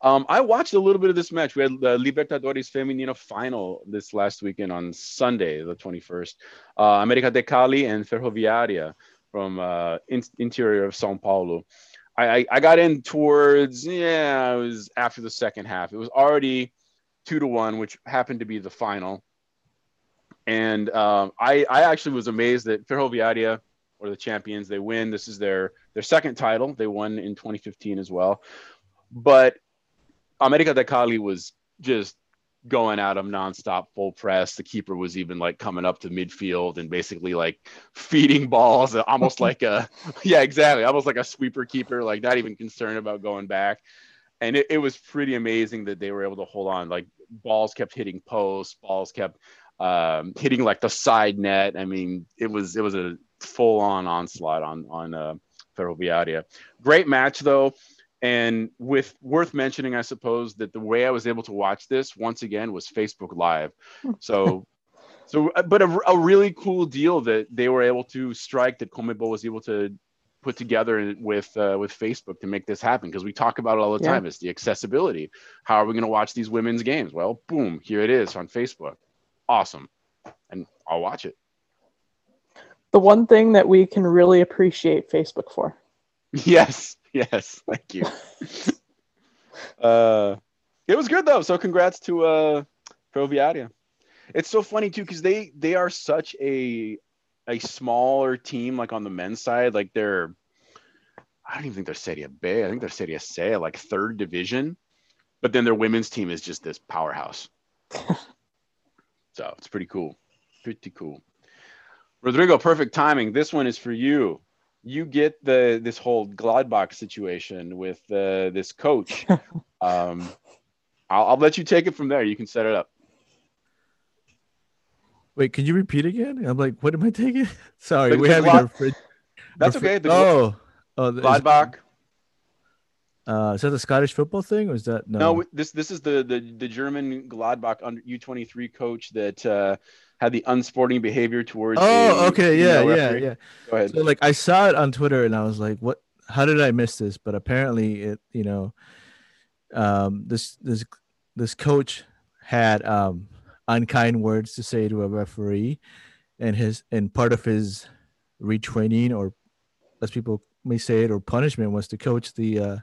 Um, I watched a little bit of this match. We had the Libertadores Femenino final this last weekend on Sunday, the 21st. Uh, America de Cali and Ferroviaria from uh, in- interior of Sao Paulo. I, I, I got in towards, yeah, it was after the second half. It was already two to one, which happened to be the final. And um, I, I actually was amazed that Ferroviaria, or the champions, they win. This is their their second title. They won in 2015 as well. But America de Cali was just going at him nonstop, full press. The keeper was even like coming up to midfield and basically like feeding balls, [laughs] almost like a yeah, exactly, almost like a sweeper keeper, like not even concerned about going back. And it, it was pretty amazing that they were able to hold on. Like balls kept hitting posts, balls kept um, hitting like the side net. I mean, it was it was a full on onslaught on on uh, Ferroviaria. Great match though and with worth mentioning i suppose that the way i was able to watch this once again was facebook live. So so but a, a really cool deal that they were able to strike that Conmebol was able to put together with uh, with facebook to make this happen. Because we talk about it all the Yeah. time. It's the accessibility. How are we going to watch these women's games? Well boom here it is on facebook. Awesome. And i'll watch it. The one thing that we can really appreciate Facebook for. [laughs] Yes, [laughs] yes, thank you. uh, it was good though. So congrats to uh, Ferroviaria. It's so funny too because they they are such a a smaller team like on the men's side. Like they're I don't even think they're Serie B. I think they're Serie C, like third division. But then their women's team is just this powerhouse. [laughs] so it's pretty cool. Pretty cool. Rodrigo, perfect timing. This one is for you you get the this whole Gladbach situation with uh, this coach. [laughs] um, I'll, I'll let you take it from there. You can set it up. Wait, can you repeat again? I'm like, what am I taking? [laughs] Sorry, The- we have Glad- our fridge. That's our okay. The oh, oh, the- is, Gladbach. uh, is that the Scottish football thing, or is that no? No, this this is the the, the German Gladbach under U23 coach that uh, had the unsporting behavior towards. oh, a okay, yeah, yeah, referee. yeah. Go ahead. So like, I saw it on Twitter, and I was like, what? How did I miss this? But apparently, it, you know, um, this this this coach had um unkind words to say to a referee, and his and part of his retraining, or as people may say it, or punishment was to coach the uh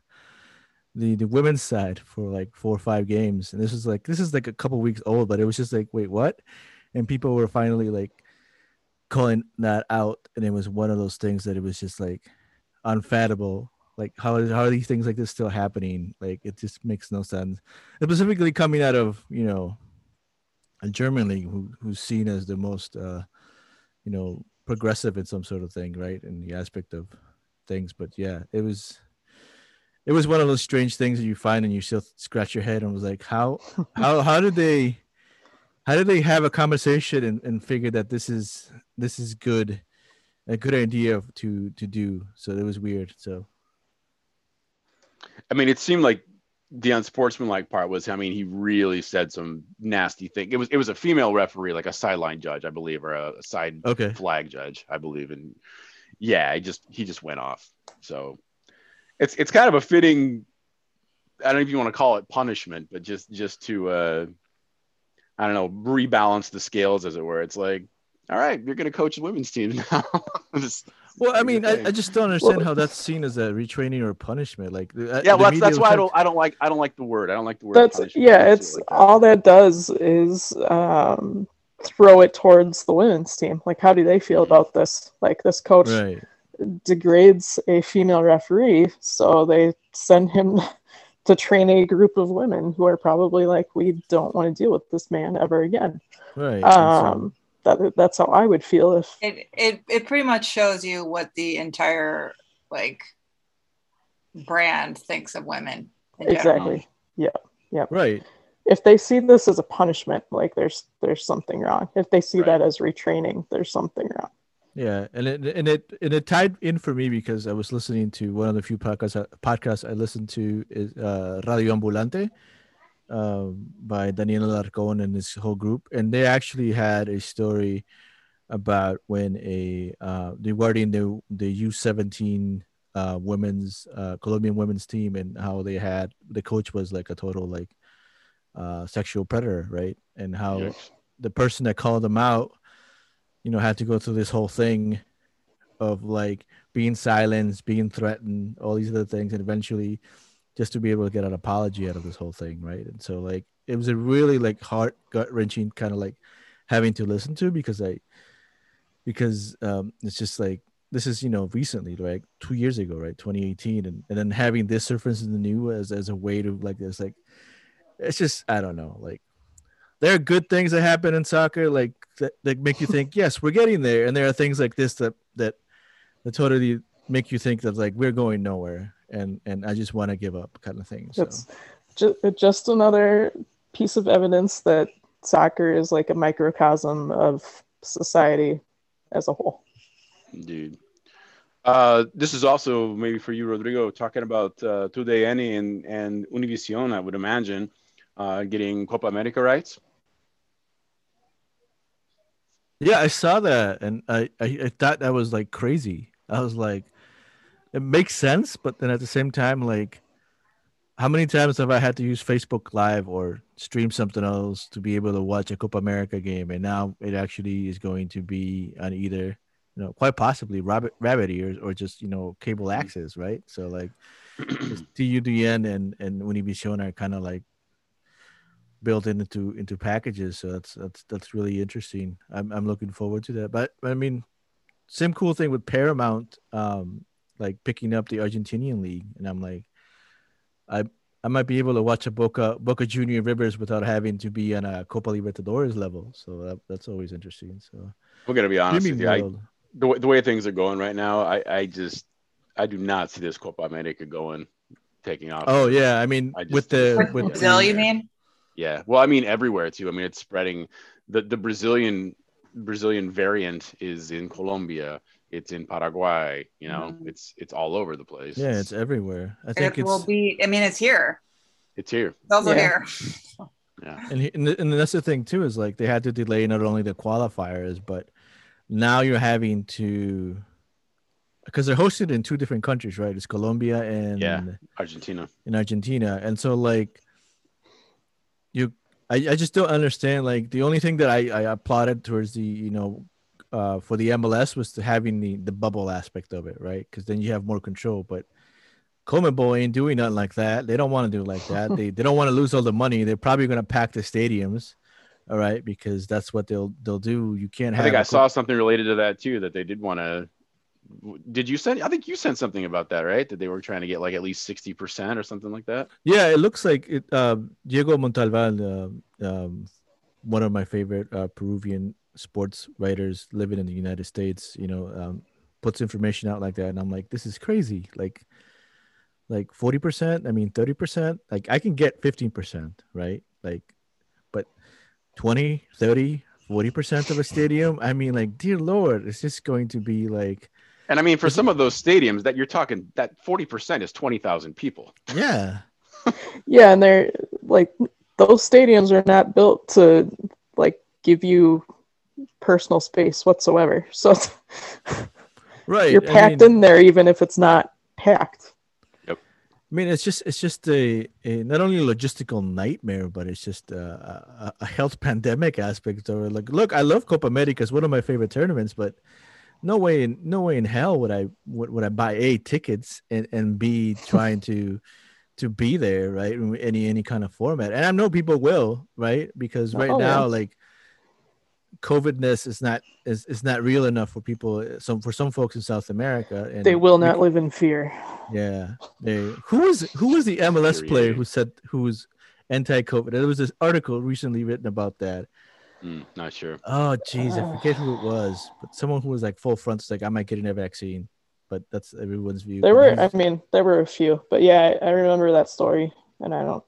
the the women's side for like four or five games and this is like this is like a couple weeks old but it was just like wait what and people were finally like calling that out and it was one of those things that it was just like unfathomable. Like how are these things like this still happening? Like it just makes no sense. Specifically coming out of you know a german league who, who's seen as the most uh you know progressive in some sort of thing right in the aspect of things. But yeah it was it was one of those strange things that you find and you still scratch your head and was like how how how did they how did they have a conversation and, and figure that this is this is good a good idea to to do so it was weird so I mean, it seemed like the unsportsmanlike part was, I mean, he really said some nasty thing. It was it was a female referee, like a sideline judge, I believe, or a, a side Okay. flag judge, I believe, and yeah, he just he just went off. So it's it's kind of a fitting. I don't know if you want to call it punishment, but just just to uh, I don't know rebalance the scales, as it were. It's like, all right, you're going to coach the women's team [laughs] now. Just Well, I mean, I. I just don't understand Well- how that's seen as a retraining or punishment. Like, the- yeah, the well, that's, that's will why I don't I don't like I don't like the word. I don't like the word. That's punishment. yeah. It's like that. all that does is um, throw it towards the women's team. Like, how do they feel about this? Like, this coach Right. degrades a female referee, so they send him to train a group of women who are probably like, we don't want to deal with this man ever again. Right. and so- Um, that that's how I would feel if It it it pretty much shows you what the entire like brand thinks of women. Exactly. general. Yeah. right. if they see this as a punishment, like there's there's something wrong. If they see Right. that as retraining, there's something wrong. Yeah, and it and it and it tied in for me because I was listening to one of the few podcasts podcasts I listened to is uh, Radio Ambulante um, by Daniel Alarcón and his whole group, and they actually had a story about when a uh, regarding the the U seventeen uh, women's uh, Colombian women's team and how they had the coach was like a total like uh, sexual predator, right? And how Yikes. the person that called them out, you know, had to go through this whole thing of like being silenced, being threatened, all these other things, and eventually just to be able to get an apology out of this whole thing, right? And so like it was a really like heart gut wrenching kind of like having to listen to because I because um it's just like this is you know recently right two years ago right 2018 and, and then having this surface in the new as, as a way to like this like it's just i don't know like there are good things that happen in soccer like that, that make you think yes we're getting there and there are things like this that that that totally make you think that like we're going nowhere and and i just want to give up kind of thing so It's just, just another piece of evidence that soccer is like a microcosm of society as a whole. Indeed. Uh, this is also maybe for you, Rodrigo, talking about uh, TUDN and, and Univision, I would imagine, uh, getting Copa America rights. Yeah, I saw that, and I, I I thought that was like crazy. I was like, it makes sense, but then at the same time, like, how many times have I had to use Facebook Live or stream something else to be able to watch a Copa America game, and now it actually is going to be on either, you know, quite possibly rabbit rabbit ears or just you know cable mm. access, right? So like, [clears throat] TUDN and and Univision are kind of like built into into packages so that's that's that's really interesting i'm, I'm looking forward to that but i mean same cool thing with paramount um like picking up the argentinian league and i'm like i i might be able to watch a boca boca junior rivers without having to be on a copa libertadores level so that, that's always interesting so We're going to be honest with you. I, world. the, way- the way things are going right now, I, I just, I do not see this Copa America going, taking off. oh yeah i mean I just- with the With with Brazil, the, you mean? Yeah. Well, I mean, everywhere too. I mean, it's spreading. The, the Brazilian Brazilian variant is in Colombia. It's in Paraguay. You know, Mhm. it's it's all over the place. yeah it's everywhere i think it will it's be. I mean, it's here. it's here. It's also Yeah. here. [laughs] Yeah. And, he- and, the- and that's the thing too is like they had to delay not only the qualifiers, but now you're having to because they're hosted in two different countries, right? It's Colombia and Yeah. Argentina. in Argentina, and so like you, I, I just don't understand. Like the only thing that I, I applauded towards the you know uh, for the MLS was to having the the bubble aspect of it, right? Because then you have more control, but. Commonwealth ain't doing nothing like that. They don't want to do it like that. [laughs] they they don't want to lose all the money. They're probably going to pack the stadiums, all right, because that's what they'll they'll do. You can't I have. think a I co- saw something related to that too. That they did want to. Did you send? I think you sent something about that, right? That they were trying to get like at least sixty percent or something like that. Yeah, it looks like it. Uh, Diego Montalvan, uh, um, one of my favorite uh, Peruvian sports writers living in the United States, you know, um, puts information out like that, and I'm like, this is crazy. Like, like forty percent. I mean, thirty percent. Like, I can get fifteen percent, right? Like, but 20, 30, 40 percent of a stadium. I mean, like, dear Lord, it's just going to be like, And I mean, for some of those stadiums, that you're talking that forty percent is twenty thousand people. yeah. [laughs] Yeah, and they're like those stadiums are not built to like give you personal space whatsoever. So it's- [laughs] Right. you're I packed mean- in there even if it's not packed. Yep. I mean, it's just it's just a, a not only a logistical nightmare, but it's just a, a, a health [laughs] pandemic aspect. Or like, look, I love Copa America; it's one of my favorite tournaments, but no way, in no way in hell would I would, would I buy a tickets and and b trying to [laughs] to be there, right? In any any kind of format, and I know people will, right? Because right Oh, yeah. now, like COVIDness is not is, is not real enough for people. Some for some folks in South America, and They will we not live in fear. yeah. They, who was who was the MLS player who said who was anti-COVID? There was this article recently written about that. Mm, not sure. Oh jeez, I forget who it [sighs] was, but someone who was like full front, like I might get a vaccine, but that's everyone's view. There were, I mean, there were a few, but yeah, I, I remember that story, and I don't.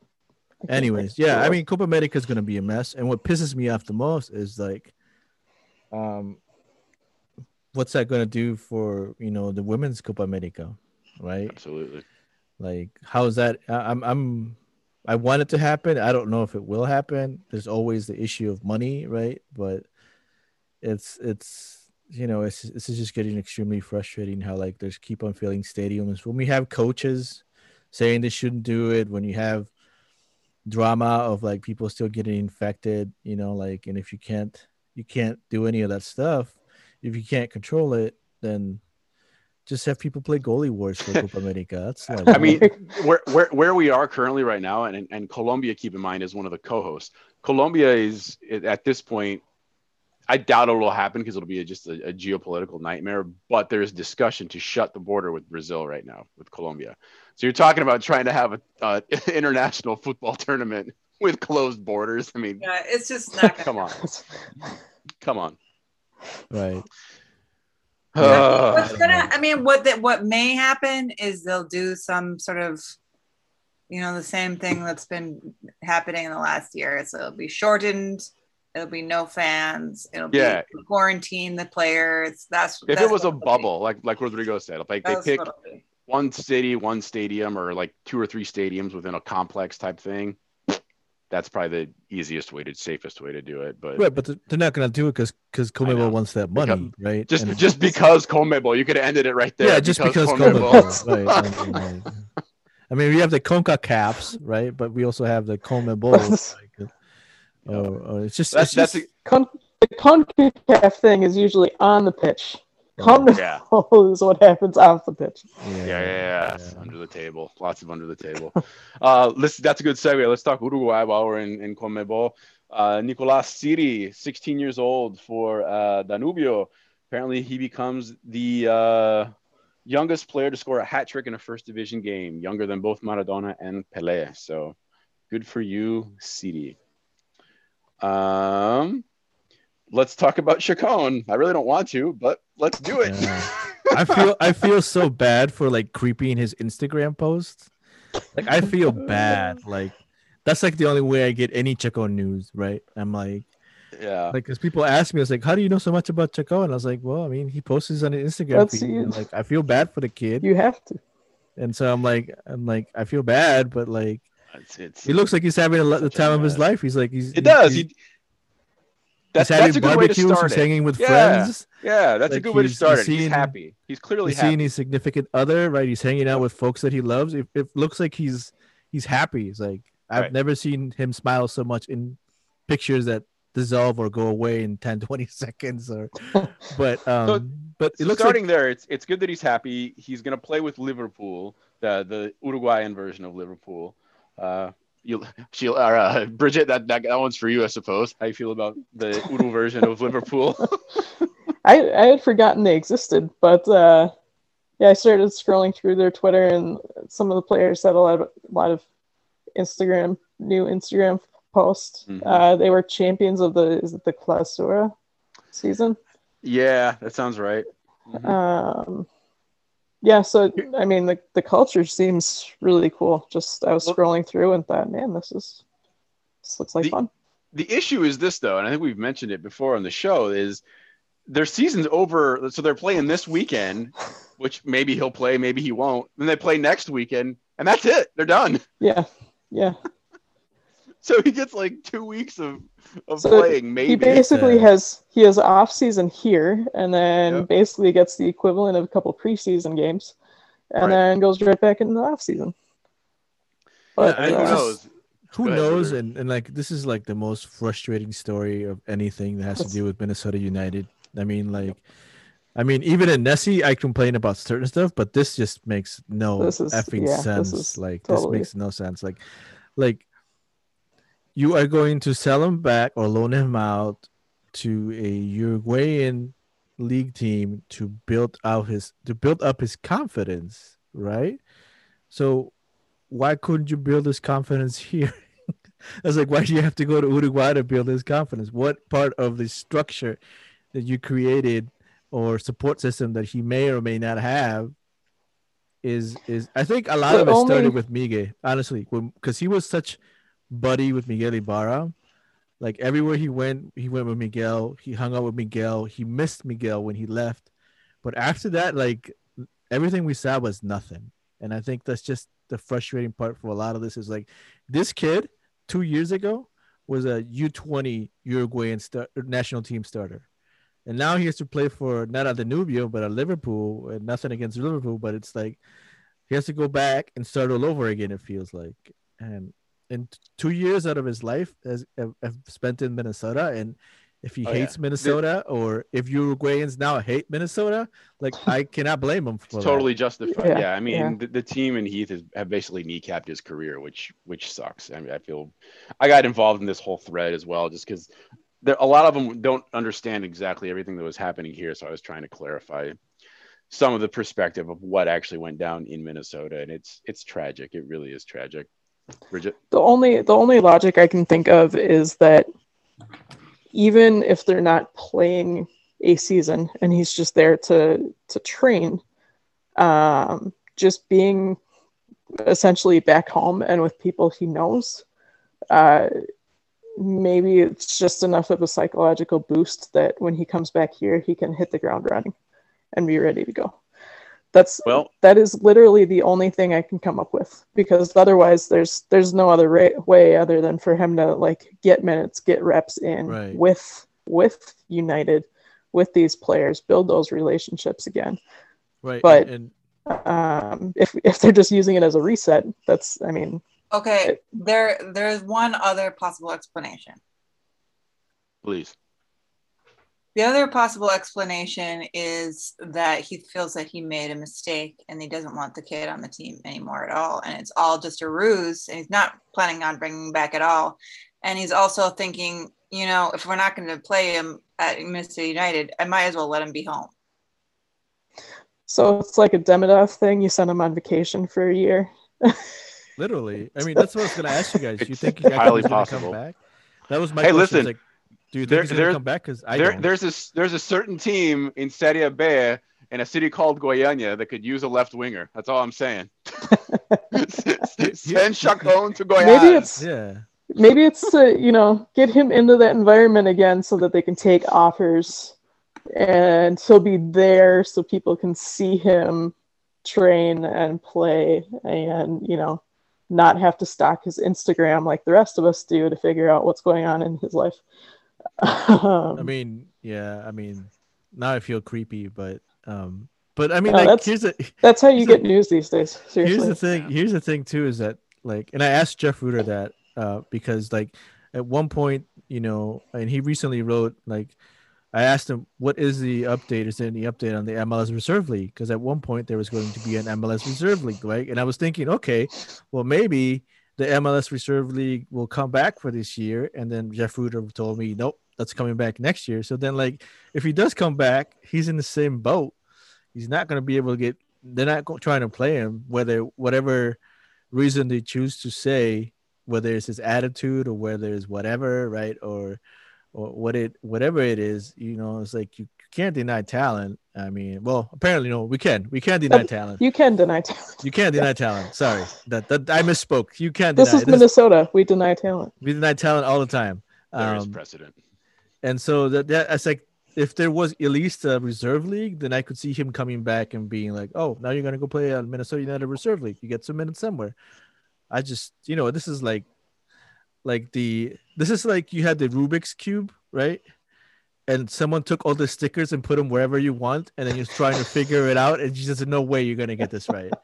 I anyways, yeah, I mean Copa America is gonna be a mess, and what pisses me off the most is like, um, what's that gonna do for you know the women's Copa America, right? Absolutely. Like, how is that? I- I'm, I'm, I want it to happen. I don't know if it will happen. There's always the issue of money, right? But it's, it's, you know, it's, this is just getting extremely frustrating how like there's keep on filling stadiums when we have coaches saying they shouldn't do it. When you have drama of like people still getting infected, you know, like, and if you can't, you can't do any of that stuff. If you can't control it, then just have people play goalie wars for Copa America. That's [laughs] like, I mean, where, where where we are currently right now, and and Colombia, keep in mind, is one of the co-hosts. Colombia is at this point. I doubt it will happen because it'll be a, just a, a geopolitical nightmare. But there's discussion to shut the border with Brazil right now with Colombia. So you're talking about trying to have a uh, [laughs] international football tournament with closed borders. I mean, Yeah, it's just not [laughs] come on, come on. right. [sighs] Uh, What's gonna? I mean, what that what may happen is they'll do some sort of, you know, the same thing that's been happening in the last year. So it'll be shortened. It'll be no fans. It'll be Yeah. quarantine the players. That's if that's it was a what it'll be. bubble, like like Rodrigo said, like they pick what it'll be. one city, one stadium, or like two or three stadiums within a complex type thing, that's probably the easiest way to safest way to do it. But Right, but they're not gonna do it because because know. Conmebol wants that money, right? just And- just because Conmebol, you could have ended it right there. yeah, just because Conmebol. Comebol, right? [laughs] I mean, I mean, we have the Conca caps, right? But we also have the Conmebol. like, uh, or, or it's just That's it's that's just, a, Con- the CONCACAF thing is usually on the pitch. Yeah. [laughs] CONMEBOL is what happens off the pitch. yeah, yeah, yeah, yeah, under the table, lots of under the table. [laughs] uh, let's that's a good segue. Let's talk Uruguay while we're in in Conmebol. Uh, Nicolas Siri, 16 years old for uh, Danubio. Apparently, he becomes the uh, youngest player to score a hat trick in a first division game, younger than both Maradona and Pelé. So, good for you, Siri. Um, let's talk about Chacon. I really don't want to, but let's do it. Yeah. [laughs] I feel I feel so bad for like creeping his Instagram posts. Like I feel bad. Like that's like the only way I get any Chaco news, right? I'm like, yeah. like because people ask me, I was like, how do you know so much about Chaco? And I was like, well, I mean, he posts on his Instagram That's feed. you. and, like I feel bad for the kid, You have to. and so I'm like, I'm like, I feel bad, but like It's, it's, he looks like he's having a the Such a time of his life. He's like, he's It does. He's, He, that's, he's having that's a good way to start He's it. hanging with Yeah. friends. Yeah, that's a good way to start he's it. He's happy. He's clearly He's seeing happy. his significant other, right? He's hanging out with folks that he loves. It, it looks like he's he's happy. He's like I've Right. never seen him smile so much in pictures that dissolve or go away in 10 [laughs] 20 seconds or [laughs] but um but it So looks starting like there, it's it's good that he's happy. He's gonna play with Liverpool, the the Uruguayan version of Liverpool. Uh, you, she, or, uh, Bridget, that, that that one's for you, I suppose. How you feel about the Uru version of Liverpool? [laughs] I I had forgotten they existed, but uh, yeah, I started scrolling through their Twitter, and some of the players had a lot of, a lot of Instagram new Instagram posts. Mhm. Uh, they were champions of the is it the Clausura season? yeah, that sounds right. Mhm. Um, yeah, so I mean the the culture seems really cool. Just I was scrolling through and thought, man, this is this looks like The- fun. the issue is this though, and I think we've mentioned it before on the show, is their season's over. So they're playing this weekend, [laughs] which maybe he'll play, maybe he won't. Then they play next weekend, and and that's it. They're done. Yeah, yeah. [laughs] So he gets like two weeks of of So playing. Maybe He basically Yeah. has he has off season here, and then Yep. basically gets the equivalent of a couple preseason games, and Right. then goes right back into the off season. But Yeah, I And who uh, knows? Who ahead, knows? Ruger. And, and like this is like the most frustrating story of anything that has to do with Minnesota United. I mean, like, I mean, even in Nessie, I complain about certain stuff, but this just makes no This is- effing yeah, sense. is like, totally- this makes no sense. Like, like you are going to sell him back or loan him out to a Uruguayan league team to build out his to build up his confidence, right? So why couldn't you build his confidence [laughs] here? I was like, why do you have to go to Uruguay to build his confidence? What part of the structure that you created or support system that he may or may not have is is I think a lot The of it started with Miguel, honestly, because he was such buddy with Miguel Ibarra. Like everywhere he went, he went with Miguel. He hung out with Miguel. He missed Miguel when he left. But after that, like everything we saw was nothing. And I think that's just the frustrating part for a lot of this is like this kid two years ago was a U20 Uruguayan star- national team starter. And now he has to play for not the Danubio, but a Liverpool. And nothing against Liverpool, but it's like he has to go back and start all over again, it feels like. And and two years out of his life has have, have spent in Minnesota. And if he Oh, yeah. hates Minnesota or if Uruguayans now hate Minnesota, like I [laughs] cannot blame him for It's that. totally justified. Yeah, Yeah, I mean, yeah. The, the team and Heath has, have basically kneecapped his career, which which sucks. I mean, I feel I got involved in this whole thread as well, just because there a lot of them don't understand exactly everything that was happening here. So I was trying to clarify some of the perspective of what actually went down in Minnesota, and it's it's tragic. It really is tragic. Bridget, the only the only logic I can think of is that even if they're not playing a season and he's just there to to train, um, just being essentially back home and with people he knows, uh, maybe it's just enough of a psychological boost that when he comes back here, he can hit the ground running and be ready to go. That's well, that is literally the only thing I can come up with because otherwise there's there's no other ra- way other than for him to like get minutes, get reps in Right. with with United, with these players, build those relationships again. right. but- and, Um, if if they're just using it as a reset, that's I mean Okay, there there's one other possible explanation. please. The other possible explanation is that he feels that he made a mistake and he doesn't want the kid on the team anymore at all. And it's all just a ruse. And he's not planning on bringing him back at all. And he's also thinking, you know, if we're not going to play him at Minnesota United, I might as well let him be home. so it's like a Demidov thing. You send him on vacation for a year. Literally. I mean, [laughs] that's what I was gonna ask you guys. Do you think Jakob highly gonna possible. come back? That was my Hey, question. listen, like, do you think there- he's gonna come back? Because I there, there's this there's a certain team in Serie B in a city called Goiânia that could use a left winger. That's all I'm saying. [laughs] [laughs] Send Chacon to Goiânia. Maybe it's yeah. maybe it's to you know get him into that environment again so that they can take offers and he'll be there so people can see him train and play and you know not have to stalk his instagram like the rest of us do to figure out what's going on in his life Um, I mean, yeah. I mean, now I feel creepy, but um, but I mean, No, like, that's- here's the that's how you here's get news these days seriously here's the thing. Here's the thing too is that like, and I asked Jeff Rueter that uh, because like at one point, you know, and he recently wrote like, I asked him what is the update? Is there any update on the MLS Reserve League? Because at one point there was going to be an MLS Reserve League, right? And I was thinking, okay, well maybe the MLS Reserve League will come back for this year, and then Jeff Rueter told me, nope, that's coming back next year. So then, like, if he does come back, he's in the same boat. He's not going to be able to get. They're not go- trying to play him, whether whatever reason they choose to say, whether it's his attitude or whether it's whatever, right? Or or what it whatever it is, you know, it's like you can't deny talent. I mean, well, apparently no, we can. We can't deny Um, talent. you can deny talent You can't deny talent. Sorry, that, that I misspoke. You can't deny. this deny. is minnesota we deny talent we deny talent all the time. There is Um, precedent. and so that, that that's like if there was at least a reserve league, then I could see him coming back and being like, "Oh, now you're gonna go play on Minnesota United reserve league. You get some minutes somewhere." I just, you know, this is like, like the this is like you had the Rubik's cube, right? And someone took all the stickers and put them wherever you want, and then you're trying to figure it out, and you just no way you're gonna get this right. [laughs]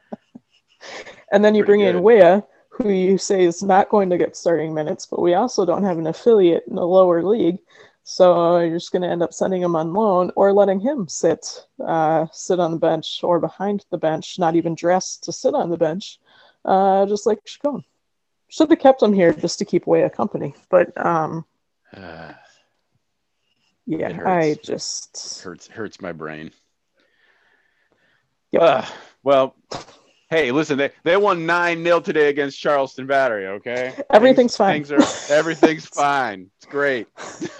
And then you Pretty bring in good. Weah, who you say is not going to get starting minutes, but we also don't have an affiliate in the lower league. So you're just going to end up sending him on loan or letting him sit, uh, sit on the bench or behind the bench, not even dressed to sit on the bench, uh, just like Chacon. Should have kept him here just to keep Weah company. But um, Uh, [sighs] yeah, It hurts. I just hurts hurts my brain. Yep. Uh, well, hey, listen, they, they won 9 0 today against Charleston Battery, okay? Everything's fine. Things are, everything's [laughs] fine. It's great. [laughs]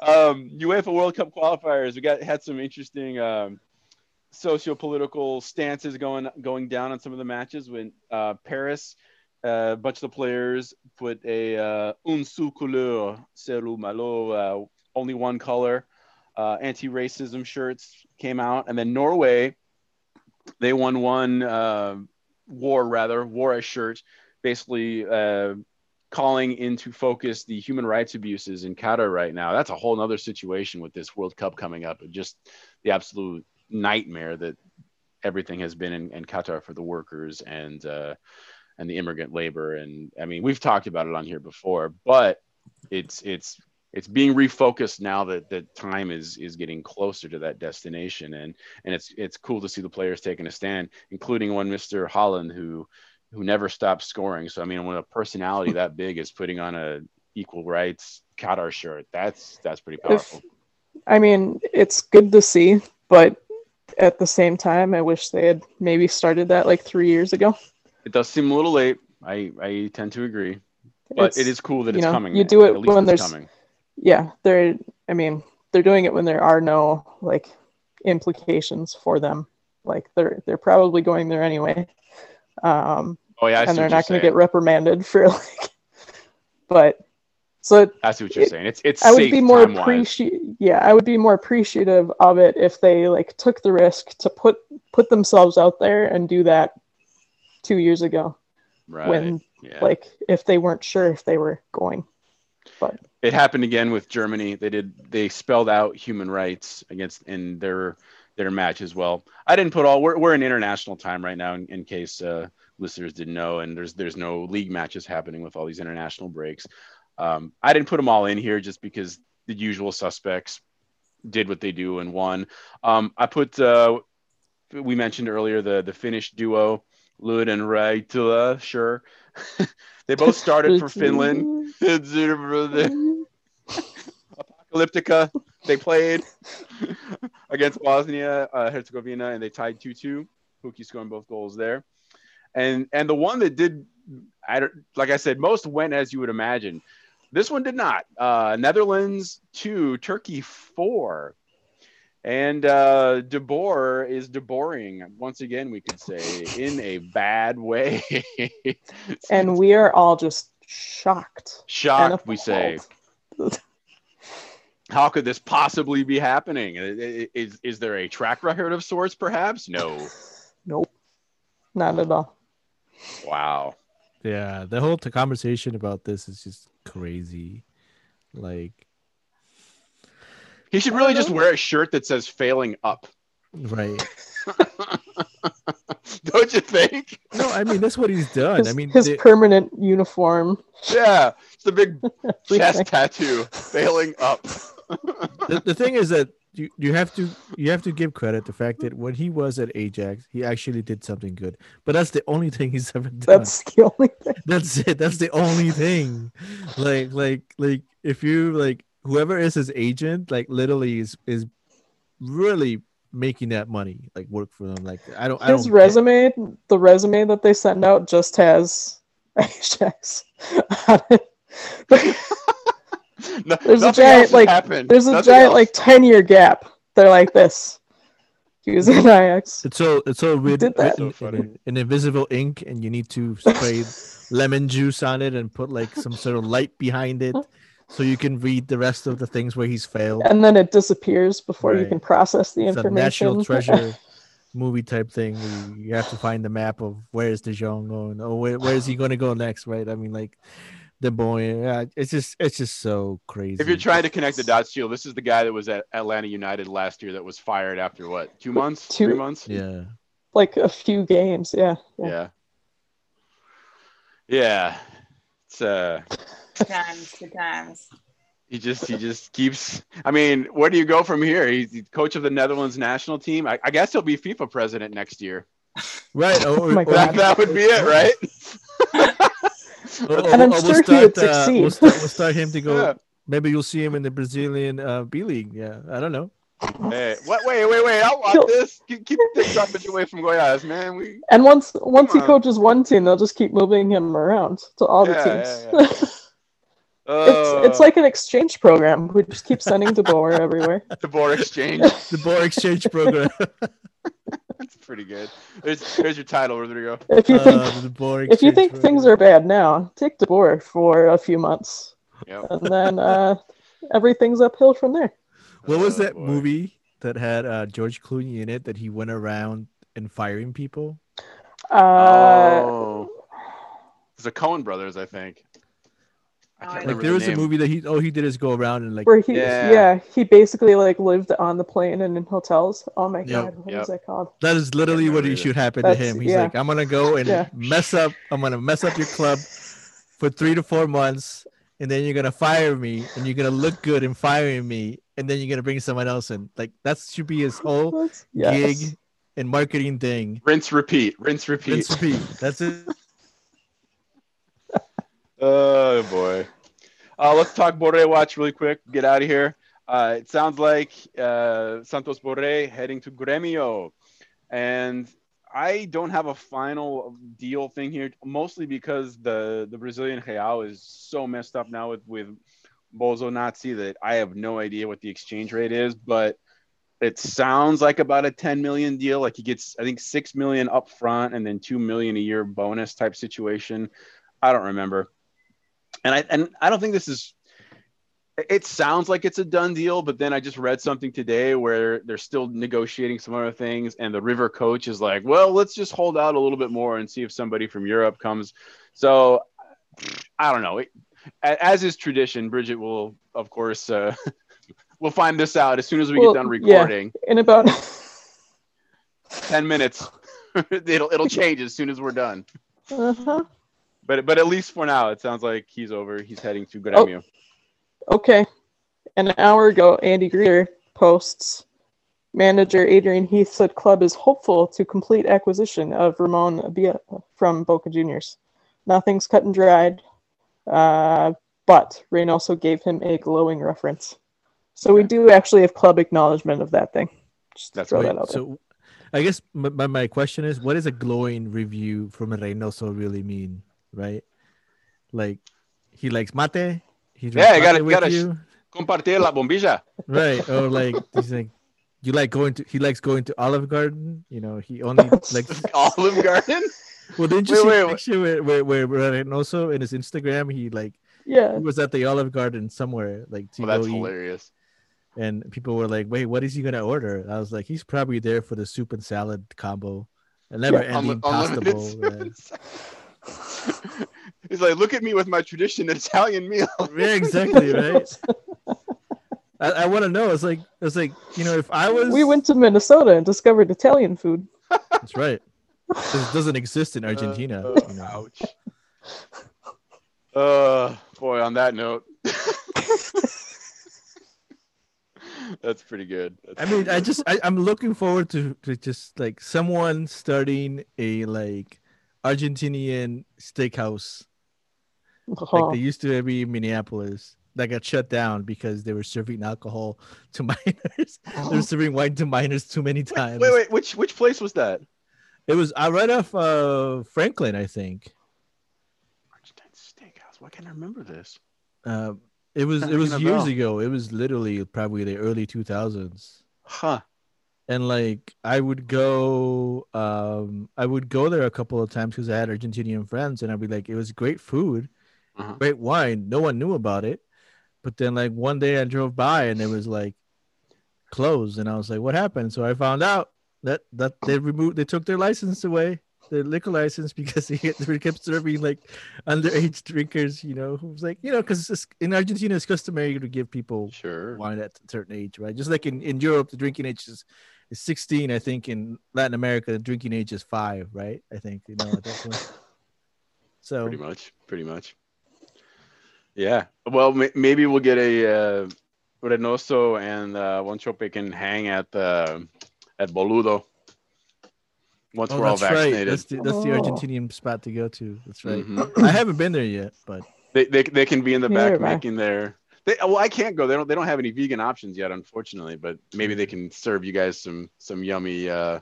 um, UEFA World Cup qualifiers, we got had some interesting um, socio-political stances going going down on some of the matches when uh, Paris, uh, a bunch of the players put a uh, un seul couleur, c'est le malo, uh, only one color uh, anti-racism shirts came out, and then Norway, they won one uh, war rather war a shirt, basically uh, calling into focus the human rights abuses in Qatar right now. That's a whole nother situation with this World Cup coming up, just the absolute nightmare that everything has been in, in Qatar for the workers and uh, and the immigrant labor. And I mean, we've talked about it on here before, but it's it's it's being refocused now that that time is is getting closer to that destination. And and it's it's cool to see the players taking a stand including one mr holland who who never stops scoring. So i mean when a personality [laughs] that big is putting on a equal rights qatar shirt that's that's pretty powerful. I mean, it's good to see, but at the same time, I wish they had maybe started that like three years ago. it does seem a little late. I i tend to agree. But It's- it is cool that it's know, coming you do it when there's- coming yeah they're i mean they're doing it when there are no like implications for them. Like they're they're probably going there anyway. Um oh yeah I and they're not going to get reprimanded for [laughs] like but so i see what you're it- saying. It's it's i would be more appreciate yeah i would be more appreciative of it if they like took the risk to put put themselves out there and do that two years ago. Right. When yeah. like if they weren't sure if they were going. But it happened again with Germany. They did they spelled out human rights against in their their match as well. I didn't put all we're we're in international time right now in, in case uh, listeners didn't know, and there's there's no league matches happening with all these international breaks. Um, I didn't put them all in here just because the usual suspects did what they do and won. Um, I put uh, we mentioned earlier the the Finnish duo Lod and Raitala. Sure, [laughs] they both started for [laughs] Finland. [laughs] Apocalyptica. They played against Bosnia uh, Herzegovina and they tied 2-2. Pukki scoring both goals there. And and the one that did, I don't, like I said, most went as you would imagine. This one did not. Uh, Netherlands two, Turkey four, and uh, De Boer is De deboring once again. We could say in a bad way. and we are all just shocked shocked. We say. [laughs] appalled. how could this possibly be happening? I- I- Is is there a track record of sorts? Perhaps no. [laughs] Nope, not at all. Wow. Yeah, the whole t- conversation about this is just crazy. Like, He should really just wear a shirt that says "failing up." right? [laughs] Don't you think? No, I mean that's what he's done. His, I mean, his they- permanent uniform. Yeah, it's the big [laughs] chest tattoo. Failing up. The, the thing is that you, you have to you have to give credit the fact that when he was at Ajax, he actually did something good. But that's the only thing he's ever done. That's the only thing. that's it. That's the only thing. Like like like if you like whoever is his agent, like literally is is really making that money like work for them. Like I don't I His don't resume, the resume that they send out, just has [laughs] Ajax on it. [laughs] No, There's a giant, like, happened. There's a Nothing giant else. like ten year gap. They're like this. He was in Ajax. It's all it's all written, did that. written So in, funny. in invisible ink, and you need to spray [laughs] lemon juice on it and put like some sort of light behind it, so you can read the rest of the things where he's failed. and then it disappears before you can process the It's a information. national treasure [laughs] movie type thing. where You have to find the map of where's De Jong going. Oh, where, where is he going to go next? Right? I mean, like the boy. Yeah, it's just it's just so crazy. If you're trying to connect the dots, Shield, this is the guy that was at Atlanta United last year that was fired after what? Two months? Two- Three months? yeah. like a few games, yeah. yeah. Yeah. Yeah. It's uh Good times, good times. he just he just keeps I mean, where do you go from here? He's the coach of the Netherlands national team. I, I guess he'll be FIFA president next year. Right. Or, [laughs] my or- That, God. that would be it, right? Or- or- And I'm or sure he would uh, we'll, succeed. start, we'll start him to go. Yeah. Maybe you'll see him in the Brazilian uh, B League. Yeah, I don't know. Hey, what wait, wait, wait. I want He'll- this. Keep, keep this garbage away from Goiás, man. We And once once he on. coaches one team, they'll just keep moving him around to all the Yeah, teams. yeah, [laughs] it's it's uh, like an exchange program. We just keep sending De Boer everywhere. [laughs] the board exchange. [laughs] The Boer Exchange Program. That's pretty good. There's there's your title, Rodrigo. [laughs] If you think Uh, if you think things are bad now, take De Boer for a few months, Yep. and then uh, everything's uphill from there. What was Oh, that boy. movie that had uh, George Clooney in it that he went around and firing people? Uh, oh, it's the Coen brothers, I think. I can't I Like remember there the was a movie that he oh he did is go around and like where he Yeah. yeah. he basically like lived on the plane and in hotels. Oh my Yep, god, what is yep. that called? that is literally what he should happen to him. He's yeah. like, I'm gonna go and Yeah. mess up. I'm gonna mess up your club for three to four months, and then you're gonna fire me, and you're gonna look good in firing me, and then you're gonna bring someone else in. Like that should be his whole Yes. gig and marketing thing. Rinse, repeat, rinse, repeat. Rinse, repeat. That's it. Oh boy. Uh, let's talk Borre watch really quick. Get out of here. Uh, it sounds like uh, Santos Borre heading to Gremio, and I don't have a final deal thing here, mostly because the the Brazilian real is so messed up now with with Bozo Nazi that I have no idea what the exchange rate is, but it sounds like about a 10 million deal. Like he gets, I think, six million up front and then two million a year bonus type situation. I don't remember and I and I don't think this is. It sounds like it's a done deal, but then I just read something today where they're still negotiating some other things, and the River coach is like, "Well, let's just hold out a little bit more and see if somebody from Europe comes." So I don't know. It- As is tradition, Bridget will, of course, uh, [laughs] we'll find this out as soon as we Well, get done yeah. recording. In about Ten minutes, [laughs] it'll it'll [laughs] change as soon as we're done. uh-huh. But but at least for now, it sounds like he's over. He's heading to Gremio. Okay. An hour ago, Andy Greder posts manager Adrian Heath said club is hopeful to complete acquisition of Ramon Abila from Boca Juniors. Nothing's cut and dried, uh, but also gave him a glowing reference. So we do actually have club acknowledgement of that thing. Just That's throw right. that out there. So, I guess my, my, my question is, what does a glowing review from a Reynoso really mean, right? Like, he likes mate. He Yeah, you gotta- gotta you, Compartir la bombilla. right? Or like [laughs] he's like, you like going to he likes going to Olive Garden. You know, he only [laughs] likes. [laughs] Olive Garden. Well, didn't you Wait, see wait, wait. picture where where, where where Reynoso in his Instagram he like Yeah. he was at the Olive Garden somewhere like to Well, that's eat, hilarious. and people were like, "Wait, what is he gonna order?" I was like, "He's probably there for the soup and salad combo, a never-ending Unli- pasta bowl." Man. [laughs] He's like, look at me with my traditional Italian meal. [laughs] Yeah, exactly, right? I, I want to know. It's like it's like you know, if I was, We went to Minnesota and discovered Italian food. That's right. This doesn't exist in Argentina. Uh, you know. Ouch. Uh, boy, on that note. [laughs] That's pretty good. That's I mean, pretty I just I, I'm looking forward to, to just like someone starting a like Argentinian steakhouse like Oh, they used to be in Minneapolis that got shut down because they were serving alcohol to [laughs] minors. they were serving wine to minors too many times. Wait, wait, which which place was that? It was I right off uh, Franklin, I think. Argentine Steakhouse. Why can't I remember this? Uh, it was it was years ago. It was literally probably the early 2000s. Huh. And like I would go, um, I would go there a couple of times because I had Argentinian friends, and I'd be like, it was great food, Uh-huh. great wine. No one knew about it, but then like one day I drove by and it was like closed, and I was like, "What happened?" So I found out that that they removed, they took their license away, their liquor license [laughs] because they, they kept serving like underage drinkers. You know, who's like, you know, because in Argentina it's customary to give people Sure. wine at a certain age, right? Just like in, in Europe, the drinking age is, is 16. I think in Latin America, the drinking age is five, right? I think, you know, at that point. [laughs] So, Pretty much. Pretty much. Yeah. Well, ma- maybe we'll get a uh, Reynoso and uh, Chope can hang at the at Boludo once oh, we're all that's right. vaccinated. That's the, that's the Oh. Argentinian spot to go to. That's right. Mhm. [clears throat] I haven't been there yet, but They, they they can be in the back Neither making their. They, well, I can't go. They don't. They don't have any vegan options yet, unfortunately. But maybe they can serve you guys some some yummy. Uh,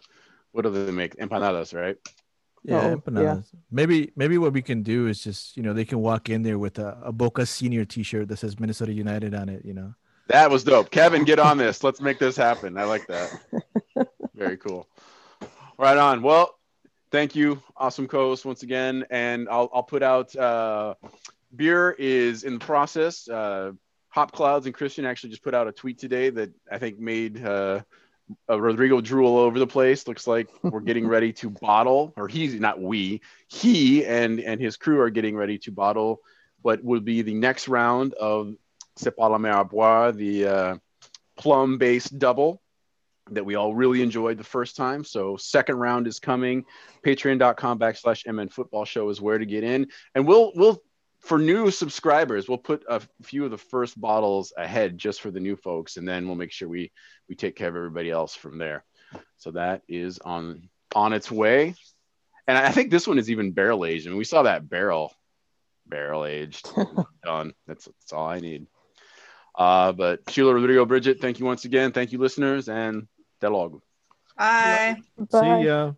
what do they make? Empanadas, right? yeah, Oh, yeah. empanadas. Maybe maybe what we can do is just you know they can walk in there with a, a Boca Senior T-shirt that says Minnesota United on it. You know. That was dope. Kevin, get on this. Let's make this happen. I like that. Very cool. Right on. Well, thank you, awesome co-host once again, and I'll I'll put out. Uh, beer is in the process. Uh, Hop Clouds and Christian actually just put out a tweet today that I think made uh, Rodrigo drool all over the place. Looks like [laughs] we're getting ready to bottle, or he's not we, he and and his crew are getting ready to bottle what will be the next round of C'est pas la mer à boire, the uh, plum-based double that we all really enjoyed the first time. So second round is coming. Patreon.com backslash MN Football Show is where to get in, and we'll we'll for new subscribers we'll put a few of the first bottles ahead just for the new folks, and then we'll make sure we we take care of everybody else from there. So that is on on its way, and I think this one is even barrel aged. and we saw that barrel barrel aged [laughs] done. That's, that's all I need. Uh, but Sheila Rodrigo Bridget, thank you once again. Thank you, listeners, and até logo. Bye. Bye. See ya.